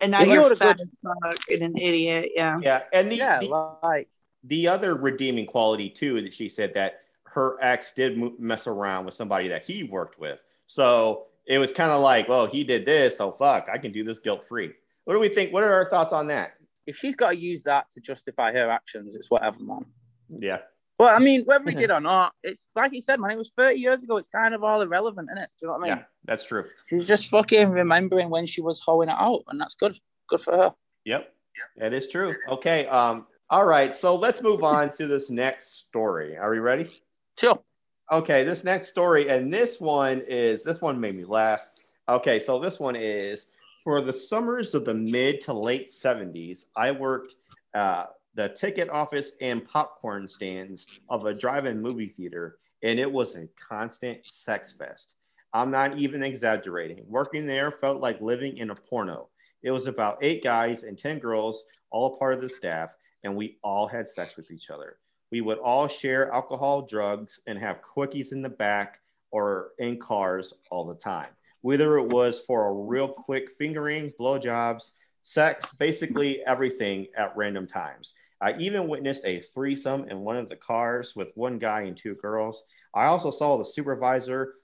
And now you're, you're fat good... and an idiot. Yeah. Yeah. And the, yeah, the, like the other redeeming quality too that she said that her ex did mess around with somebody that he worked with. So it was kind of like, well, he did this, so fuck, I can do this guilt free. What do we think? What are our thoughts on that? If she's got to use that to justify her actions, it's whatever, man. Yeah. Well, I mean, whether we did or not, it's like you said, man. It was thirty years ago. It's kind of all irrelevant, isn't it? Do you know what I mean? Yeah, that's true. She's just fucking remembering when she was hoeing it out, and that's good. Good for her. Yep, that is true. Okay. Um. All right. So let's move on to this next story. Are we ready? Sure. Okay, this next story, and this one is this one made me laugh. Okay, so this one is for the summers of the mid to late 70s, I worked uh, the ticket office and popcorn stands of a drive-in movie theater, and it was a constant sex fest. I'm not even exaggerating. Working there felt like living in a porno. It was about eight guys and 10 girls, all part of the staff, and we all had sex with each other we would all share alcohol, drugs, and have quickies in the back or in cars all the time. Whether it was for a real quick fingering, blowjobs, sex, basically everything at random times. I even witnessed a threesome in one of the cars with one guy and two girls. I also saw the supervisor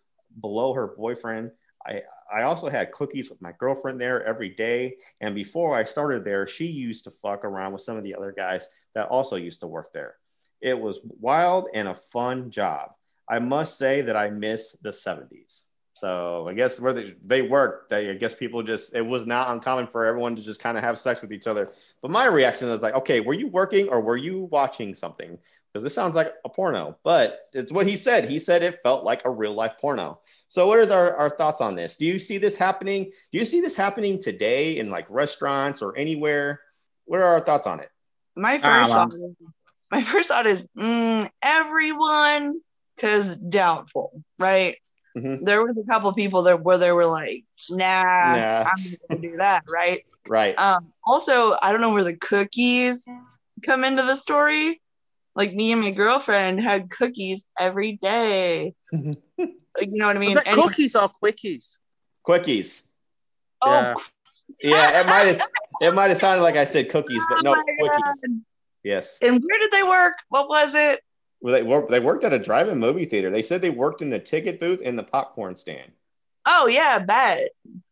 below her boyfriend. I, I also had cookies with my girlfriend there every day. And before I started there, she used to fuck around with some of the other guys that also used to work there. It was wild and a fun job. I must say that I miss the 70s. So I guess where they, they worked, they, I guess people just, it was not uncommon for everyone to just kind of have sex with each other. But my reaction was like, okay, were you working or were you watching something? Because this sounds like a porno, but it's what he said. He said it felt like a real life porno. So what is our, our thoughts on this? Do you see this happening? Do you see this happening today in like restaurants or anywhere? What are our thoughts on it? My first thought my first thought is mm, everyone, because doubtful, right? Mm-hmm. There was a couple people there where they were like, "Nah, nah. I'm not gonna do that," right? Right. Um, also, I don't know where the cookies come into the story. Like me and my girlfriend had cookies every day. you know what I mean? Was that cookies or quickies? Quickies. Oh. Yeah. yeah, it might have it might have sounded like I said cookies, but no, oh quickies. God. Yes. And where did they work? What was it? Well, they worked. They worked at a drive-in movie theater. They said they worked in the ticket booth and the popcorn stand. Oh yeah, bet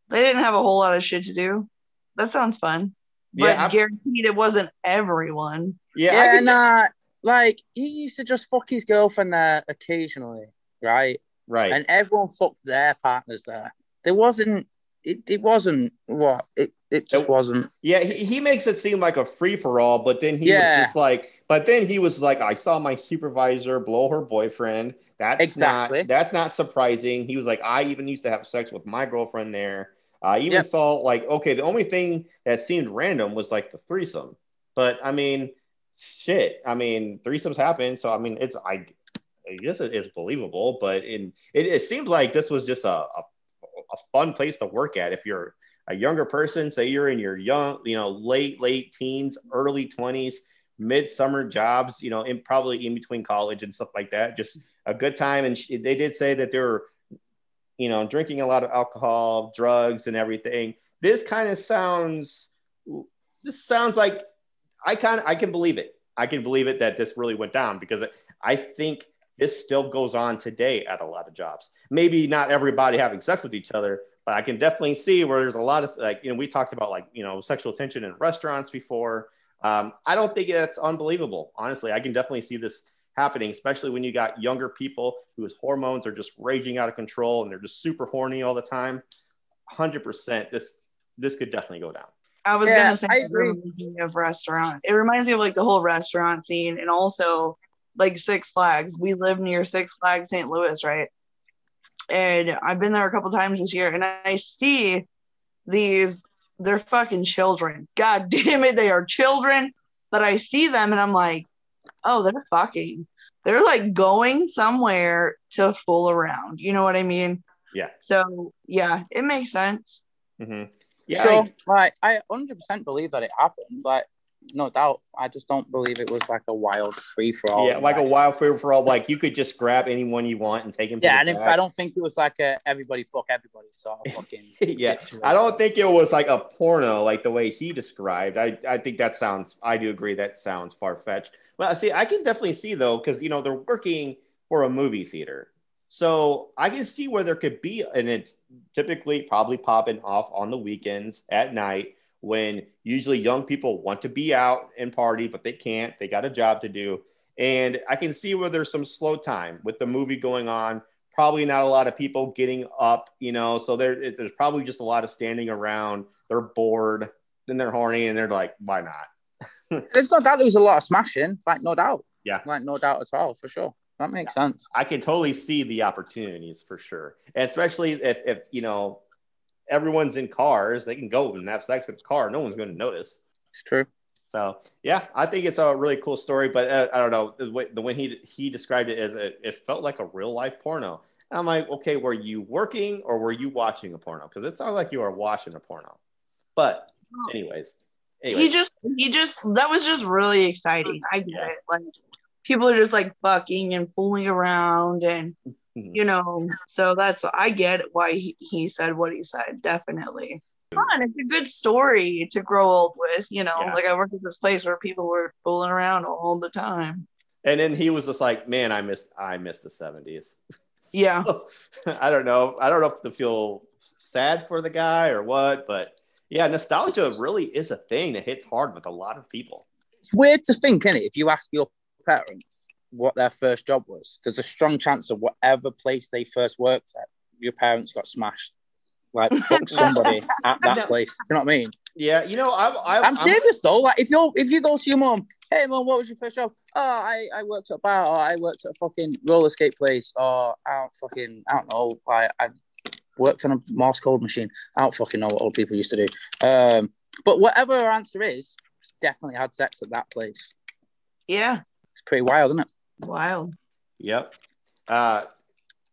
they didn't have a whole lot of shit to do. That sounds fun. But yeah, guaranteed it wasn't everyone. Yeah, yeah and uh, like he used to just fuck his girlfriend there occasionally, right? Right. And everyone fucked their partners there. There wasn't it, it wasn't what it it just it, wasn't. Yeah, he, he makes it seem like a free for all, but then he yeah. was just like, but then he was like, I saw my supervisor blow her boyfriend. That's exactly. not that's not surprising. He was like, I even used to have sex with my girlfriend there. I even yep. saw like, okay, the only thing that seemed random was like the threesome, but I mean, shit. I mean, threesomes happen, so I mean, it's I. I guess it is believable, but in it, it seems like this was just a, a a fun place to work at if you're a younger person say you're in your young you know late late teens early 20s midsummer jobs you know in probably in between college and stuff like that just a good time. And she, they did say that they were you know drinking a lot of alcohol drugs and everything. This kind of sounds this sounds like i kind of i can believe it. I can believe it that this really went down because i think this still goes on today at a lot of jobs. Maybe not everybody having sex with each other, I can definitely see where there's a lot of like, you know, we talked about like, you know, sexual tension in restaurants before. Um, I don't think that's unbelievable. Honestly, I can definitely see this happening, especially when you got younger people whose hormones are just raging out of control and they're just super horny all the time. 100% this this could definitely go down. I was yeah, gonna say I agree. of restaurant. It reminds me of like the whole restaurant scene and also like Six Flags. We live near Six Flags St. Louis, right? And I've been there a couple times this year and I see these they're fucking children. God damn it, they are children. But I see them and I'm like, oh, they're fucking. They're like going somewhere to fool around. You know what I mean? Yeah. So yeah, it makes sense. Mm-hmm. Yeah. So I, like I 100% believe that it happened. Like no doubt. I just don't believe it was like a wild free for all. Yeah, like a wild free for all. Like you could just grab anyone you want and take him. Yeah, and if, I don't think it was like a everybody fuck everybody So fucking. yeah, situation. I don't think it was like a porno like the way he described. I I think that sounds. I do agree that sounds far fetched. Well, see, I can definitely see though because you know they're working for a movie theater. So I can see where there could be, and it's typically probably popping off on the weekends at night when usually young people want to be out and party, but they can't. They got a job to do. And I can see where there's some slow time with the movie going on. Probably not a lot of people getting up, you know. So there, there's probably just a lot of standing around. They're bored, then they're horny, and they're like, "Why not?" there's no doubt there was a lot of smashing, like no doubt. Yeah, like no doubt at all, for sure. That makes sense. I can totally see the opportunities for sure, and especially if, if you know everyone's in cars. They can go and have sex in the car. No one's going to notice. It's true. So yeah, I think it's a really cool story. But uh, I don't know the way, the way he he described it as a, it felt like a real life porno. And I'm like, okay, were you working or were you watching a porno? Because it sounds like you are watching a porno. But anyways, anyways. he just he just that was just really exciting. I get yeah. it. Like people are just like fucking and fooling around and Mm-hmm. you know so that's i get why he, he said what he said definitely. Fun it's a good story to grow old with you know yeah. like i worked at this place where people were fooling around all the time. And then he was just like man i missed i missed the 70s yeah. I don't know i don't know if to feel sad for the guy or what but yeah nostalgia really is a thing that hits hard with a lot of people. It's weird to think isn't it if you ask your parents what their first job was. There's a strong chance of whatever place they first worked at, your parents got smashed. Like fuck somebody at that place. You know what I mean? Yeah, you know, I'm. I'm, I'm serious though. Like, if you if you go to your mom, hey mom, what was your first job? Oh, I, I worked at a bar, or I worked at a fucking roller skate place, or I don't fucking I don't know. I I worked on a Morse code machine. I don't fucking know what old people used to do. Um, but whatever her answer is, definitely had sex at that place. Yeah, it's pretty wild, isn't it? Wow. Yep. Uh,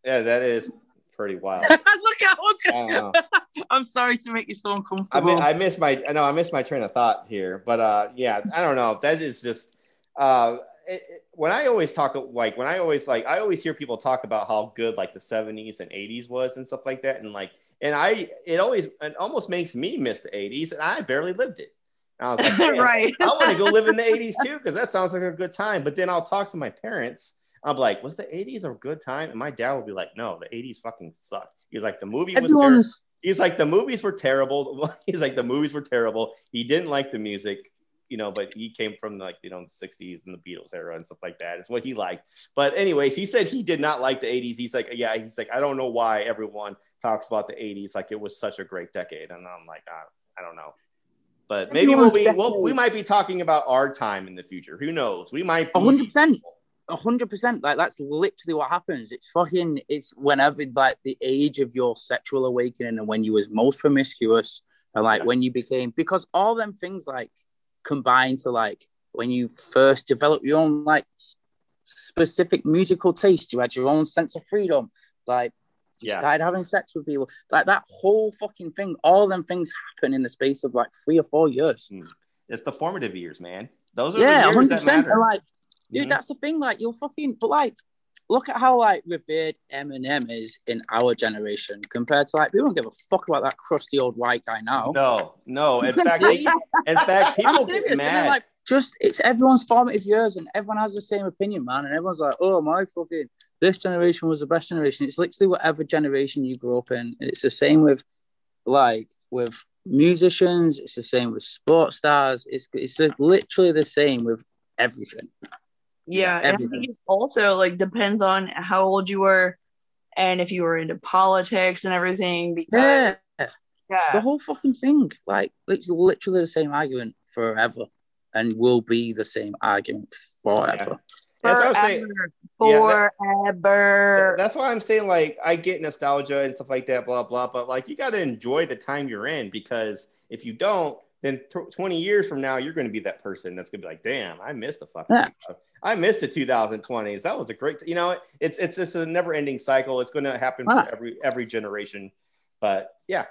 yeah, that is pretty wild. Look how I'm sorry to make you so uncomfortable. I, mean, I miss my I know I miss my train of thought here, but uh, yeah, I don't know. That is just uh, it, it, when I always talk like when I always like I always hear people talk about how good like the 70s and 80s was and stuff like that, and like and I it always it almost makes me miss the 80s, and I barely lived it. I was like, right. I want to go live in the 80s too, because that sounds like a good time. But then I'll talk to my parents. I'm like, was the 80s a good time? And my dad will be like, no, the 80s fucking sucked. He's like, the movie was terrible. He's like, the movies were terrible. He's like, the movies were terrible. He didn't like the music. you know, but he came from like you know the '60s and the Beatles era and stuff like that. It's what he liked. But anyways, he said he did not like the '80s. He's like, yeah, he's like, I don't know why everyone talks about the '80s like it was such a great decade, and I'm like, I, I don't know. But maybe we'll be, we'll, we might be talking about our time in the future. Who knows? We might. hundred percent hundred percent. Like that's literally what happens. It's fucking. It's whenever like the age of your sexual awakening and when you was most promiscuous and like yeah. when you became because all them things like combine to like when you first develop your own like specific musical taste. You had your own sense of freedom. Like yeah. started having sex with people. Like that whole fucking thing. All them things happen in the space of like three or four years. Hmm. It's the formative years, man. Those are yeah, the years 100%. that matter. like dude, mm-hmm. that's the thing. Like, you'll fucking, but like, look at how like revered Eminem is in our generation compared to like we don't give a fuck about that crusty old white guy now. No, no. In fact, they, in fact, people get mad. Like, just it's everyone's formative years, and everyone has the same opinion, man. And everyone's like, "Oh, my fucking this generation was the best generation." It's literally whatever generation you grew up in. And it's the same with like with musicians. It's the same with sports stars. It's it's literally the same with everything. Yeah, and I think it also like depends on how old you were and if you were into politics and everything. Because yeah, yeah. the whole fucking thing, like it's literally the same argument forever, and will be the same argument forever. Yeah. That's what I'm saying. Forever. Yeah, that's why I'm saying like I get nostalgia and stuff like that, blah blah. But like you got to enjoy the time you're in because if you don't, then 20 years from now, you're going to be that person that's going to be like, damn, I missed the fucking, yeah. I missed the 2020s. That was a great, you know, it's, it's just a never ending cycle. It's going to happen for every, every generation. But yeah.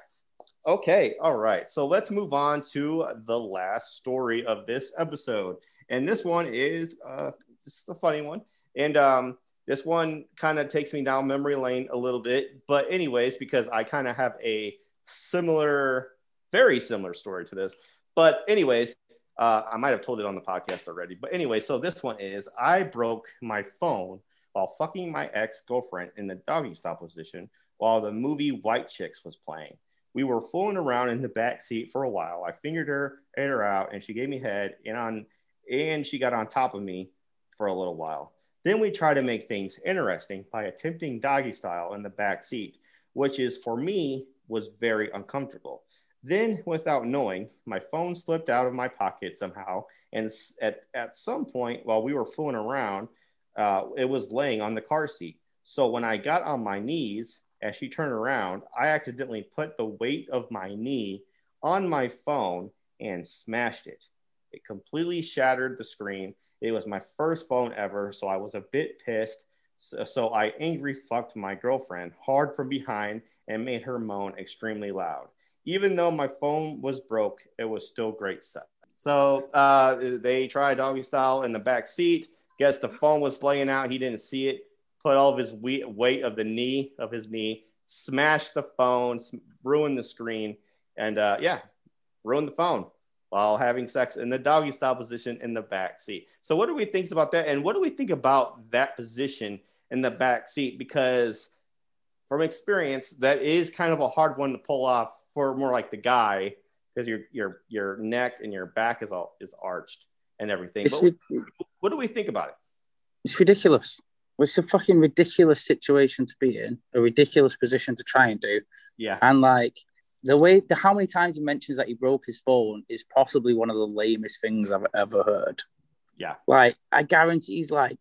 Okay. All right. So let's move on to the last story of this episode. And this one is, uh, this is a funny one. And, um, this one kind of takes me down memory lane a little bit, but anyways, because I kind of have a similar very similar story to this. But anyways, uh, I might have told it on the podcast already. But anyway, so this one is I broke my phone while fucking my ex girlfriend in the doggy style position while the movie White Chicks was playing. We were fooling around in the back seat for a while. I fingered her, ate her out, and she gave me head, and on, and she got on top of me for a little while. Then we tried to make things interesting by attempting doggy style in the back seat, which is for me was very uncomfortable. Then, without knowing, my phone slipped out of my pocket somehow. And at, at some point, while we were fooling around, uh, it was laying on the car seat. So when I got on my knees, as she turned around, I accidentally put the weight of my knee on my phone and smashed it. It completely shattered the screen. It was my first phone ever, so I was a bit pissed. So, so I angry fucked my girlfriend hard from behind and made her moan extremely loud even though my phone was broke, it was still great stuff. So uh, they tried doggy style in the back seat. Guess the phone was laying out. He didn't see it. Put all of his weight of the knee of his knee, smashed the phone, ruined the screen, and uh, yeah, ruined the phone while having sex in the doggy style position in the back seat. So what do we think about that? And what do we think about that position in the back seat? Because from experience, that is kind of a hard one to pull off for more like the guy because your your your neck and your back is all is arched and everything. But what, what do we think about it? It's ridiculous. It's a fucking ridiculous situation to be in, a ridiculous position to try and do. Yeah. And like the way, the how many times he mentions that he broke his phone is possibly one of the lamest things I've ever heard. Yeah. Like I guarantee he's like,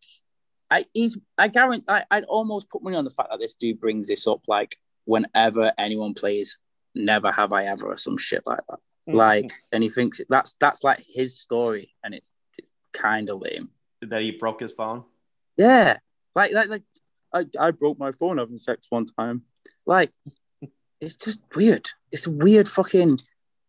I he's I guarantee I, I'd almost put money on the fact that this dude brings this up like whenever anyone plays never have I ever or some shit like that. Mm-hmm. Like, and he thinks that's that's like his story, and it's it's kind of lame. That he broke his phone. Yeah, like like like I I broke my phone having sex one time. Like, it's just weird. It's weird fucking.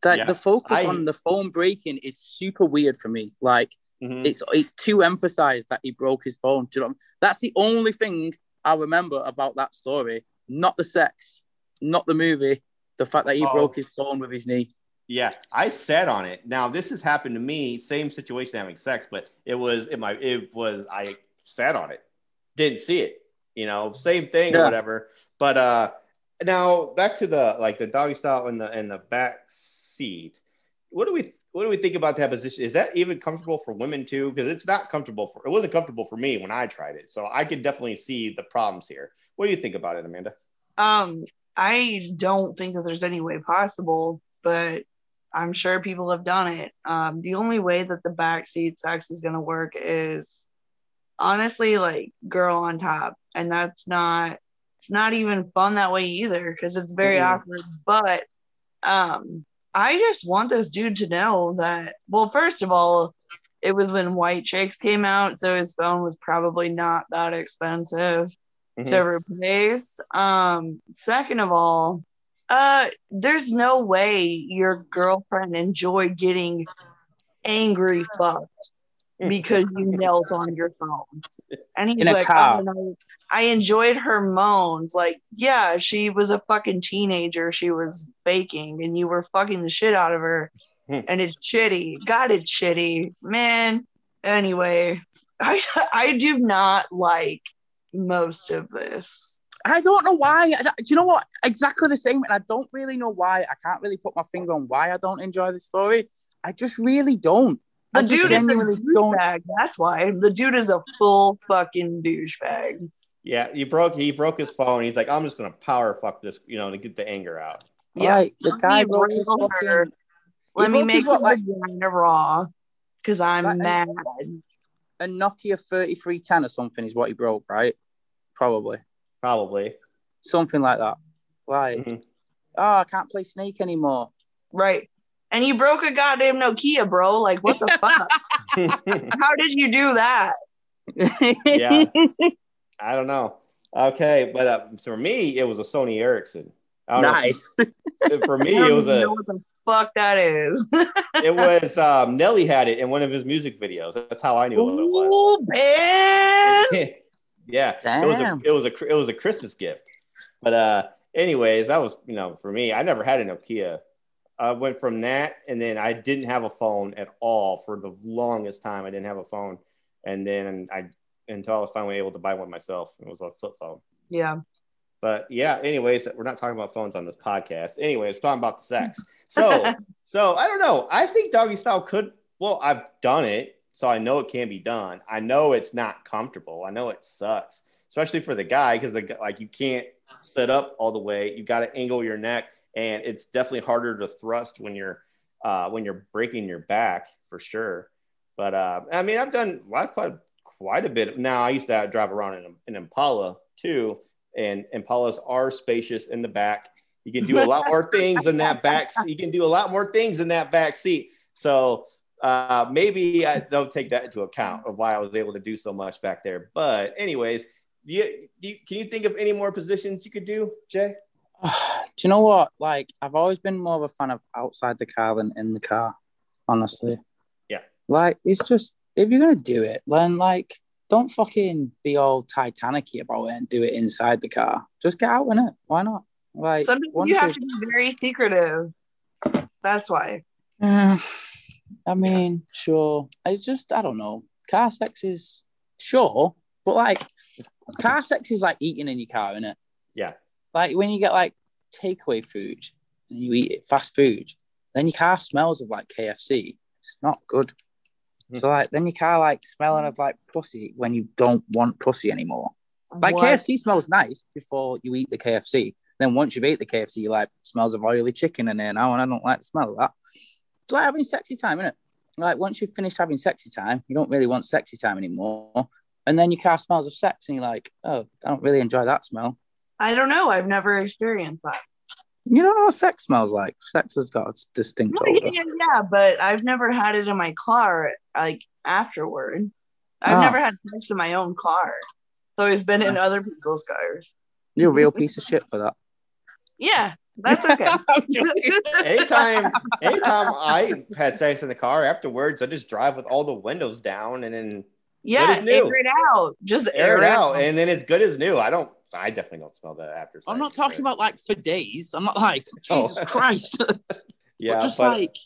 That yeah. the focus I... on the phone breaking is super weird for me. Like, mm-hmm. it's it's too emphasized that he broke his phone. Do you know? That's the only thing I remember about that story. Not the sex, not the movie, the fact that he oh. broke his phone with his knee. Yeah, I sat on it. Now this has happened to me, same situation having sex, but it was it my it was I sat on it, didn't see it, you know, same thing yeah. or whatever. But uh now back to the like the doggy style in the in the back seat. what do we what do we think about that position? Is that even comfortable for women too? Because it's not comfortable for it wasn't comfortable for me when I tried it. So I could definitely see the problems here. What do you think about it, Amanda? Um, I don't think that there's any way possible, but I'm sure people have done it. Um, the only way that the back seat sex is gonna work is honestly like girl on top, and that's not it's not even fun that way either because it's very mm-hmm. awkward. But um, I just want this dude to know that. Well, first of all, it was when White Chicks came out, so his phone was probably not that expensive mm-hmm. to replace. Um, second of all, uh, there's no way your girlfriend enjoyed getting angry fucked because you knelt on your phone. And he's like, oh, I enjoyed her moans. Like, yeah, she was a fucking teenager. She was faking, and you were fucking the shit out of her. And it's shitty. God, it's shitty, man. Anyway, I I do not like most of this. I don't know why. Do you know what? Exactly the same. And I don't really know why. I can't really put my finger on why I don't enjoy the story. I just really don't. The I dude is a don't. That's why the dude is a full fucking douchebag. Yeah, he broke. He broke his phone. He's like, I'm just gonna power fuck this, you know, to get the anger out. Yeah, right. the guy broke his fucking. Let me make what, like, vagina raw, because I'm mad. A Nokia 3310 or something is what he broke, right? Probably. Probably. Something like that. Like, mm-hmm. oh, I can't play Snake anymore. Right. And you broke a goddamn Nokia, bro. Like, what the fuck? How did you do that? yeah. I don't know. Okay, but uh, for me, it was a Sony Ericsson. Nice. for me, it was a. What the fuck that is? it was um, Nelly had it in one of his music videos. That's how I knew Ooh, what it was. Man. yeah, Damn. it was a it was a it was a Christmas gift. But uh, anyways, that was you know for me, I never had a Nokia. I went from that, and then I didn't have a phone at all for the longest time. I didn't have a phone, and then I until I was finally able to buy one myself. It was a flip phone. Yeah. But yeah, anyways, we're not talking about phones on this podcast. Anyways, talking about the sex. So, so I don't know. I think doggy style could. Well, I've done it, so I know it can be done. I know it's not comfortable. I know it sucks, especially for the guy because the like you can't sit up all the way. You got to angle your neck, and it's definitely harder to thrust when you're uh, when you're breaking your back for sure. But uh, I mean, I've done a quite quite a bit. Now I used to drive around in an Impala too, and Impalas are spacious in the back. You can do a lot more things in that back. You can do a lot more things in that back seat. So uh, maybe I don't take that into account of why I was able to do so much back there. But anyways, do you, do you, can you think of any more positions you could do, Jay? do you know what? Like I've always been more of a fan of outside the car than in the car. Honestly. Yeah. Like it's just if you're gonna do it, then like don't fucking be all Titanic about it and do it inside the car. Just get out in it. Why not? Like sometimes you have to be very secretive. That's why. Uh, I mean, sure. I just I don't know. Car sex is sure, but like car sex is like eating in your car, isn't it? Yeah. Like when you get like takeaway food and you eat it, fast food, then your car smells of like KFC. It's not good. Hmm. So like then you kind of like smelling of like pussy when you don't want pussy anymore. Like what? KFC smells nice before you eat the KFC. Then once you've ate the KFC, you like smells of oily chicken in there now, and I don't like the smell of that. It's like having sexy time, isn't it? Like once you've finished having sexy time, you don't really want sexy time anymore. And then your car smells of sex, and you're like, oh, I don't really enjoy that smell. I don't know. I've never experienced that. You don't know what sex smells like. Sex has got a distinct odor. Yeah, yeah, but I've never had it in my car like afterward. I've oh. never had sex in my own car. So it's been in other people's cars. You're a real piece of shit for that. Yeah, that's okay. anytime, anytime I had sex in the car afterwards, I just drive with all the windows down and then yeah, air it out. Just air, air it out. out, and then it's good as new. I don't I definitely don't smell that after. I'm not talking about like for days. I'm not like. Jesus oh. Christ. yeah, just but like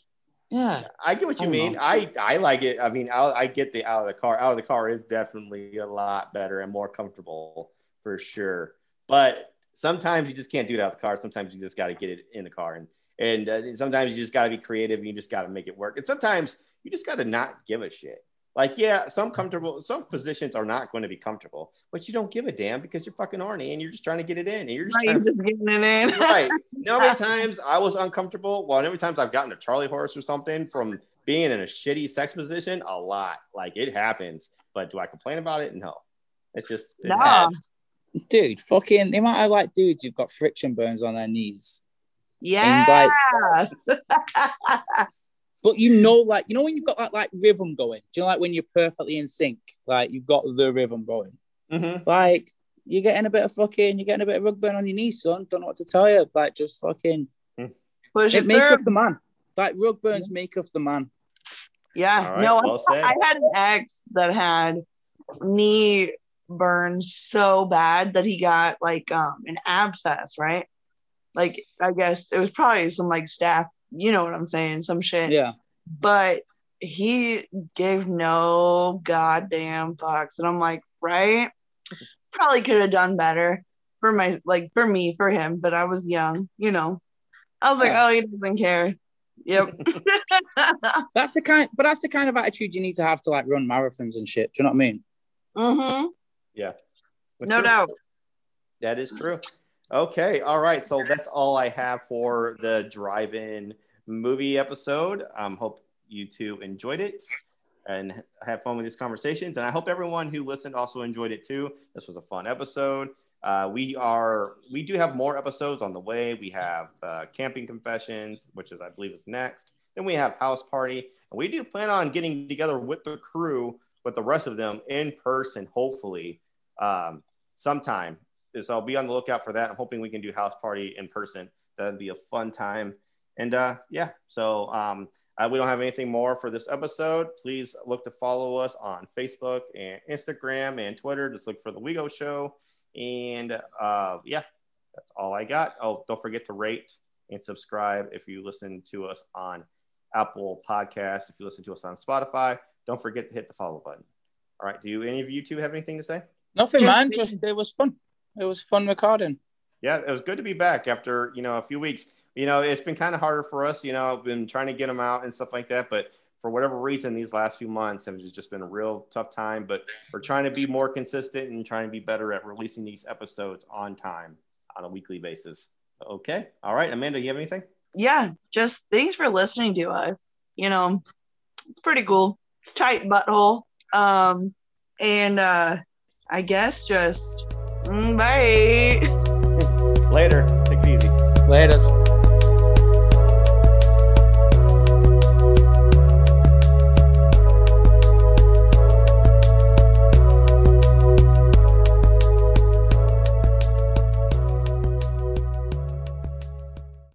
yeah. I get what you I mean. Know. I I like it. I mean, I, I get the out of the car. Out of the car is definitely a lot better and more comfortable for sure. But sometimes you just can't do it out of the car. Sometimes you just got to get it in the car. And And uh, sometimes you just got to be creative and you just got to make it work. And sometimes you just got to not give a shit. Like, yeah, some comfortable, some positions are not going to be comfortable, but you don't give a damn because you're fucking horny and you're just trying to get it in. And you're just, right, just getting it in. right. You know how many times I was uncomfortable? Well, how many times I've gotten a Charlie horse or something from being in a shitty sex position? A lot. Like it happens. But do I complain about it? No. It's just it no. Dude, fucking the amount of like dudes who've got friction burns on their knees. Yeah. Like, but you know, like you know when you've got that like rhythm going. Do you know like when you're perfectly in sync? Like you've got the rhythm going. Mm-hmm. Like you're getting a bit of fucking, you're getting a bit of rug burn on your knees, son. Don't know what to tell you. Like just fucking Push it, it make of the man. Like rug burns make of the man. Yeah. Right, no, well I, I had an ex that had knee burned so bad that he got like um an abscess, right? Like I guess it was probably some like staph, you know what I'm saying, some shit. Yeah. But he gave no goddamn fucks. And I'm like, right? Probably could have done better for my like for me, for him, but I was young, you know. I was like, yeah. oh, he doesn't care. Yep. that's the kind but that's the kind of attitude you need to have to like run marathons and shit. Do you know what I mean? Mm-hmm. Yeah. That's no true. doubt. That is true. Okay. All right. So that's all I have for the drive-in movie episode. Um, hope you two enjoyed it and have fun with these conversations. And I hope everyone who listened also enjoyed it too. This was a fun episode. Uh, we are we do have more episodes on the way. We have uh, camping confessions, which is I believe is next. Then we have house party, and we do plan on getting together with the crew with the rest of them in person, hopefully, um, sometime. So I'll be on the lookout for that. I'm hoping we can do house party in person. That'd be a fun time. And uh, yeah, so um, uh, we don't have anything more for this episode. Please look to follow us on Facebook and Instagram and Twitter. Just look for the WeGo Show. And uh, yeah, that's all I got. Oh, don't forget to rate and subscribe if you listen to us on Apple Podcasts, if you listen to us on Spotify. Don't forget to hit the follow button. All right. Do any of you two have anything to say? Nothing, just man. Just it was fun. It was fun recording. Yeah, it was good to be back after you know a few weeks. You know, it's been kind of harder for us. You know, I've been trying to get them out and stuff like that, but for whatever reason, these last few months have just been a real tough time. But we're trying to be more consistent and trying to be better at releasing these episodes on time on a weekly basis. Okay. All right, Amanda, you have anything? Yeah, just thanks for listening to us. You know, it's pretty cool It's tight butthole. Um, and uh, I guess just Mm, bye. Later. Take it easy. Later.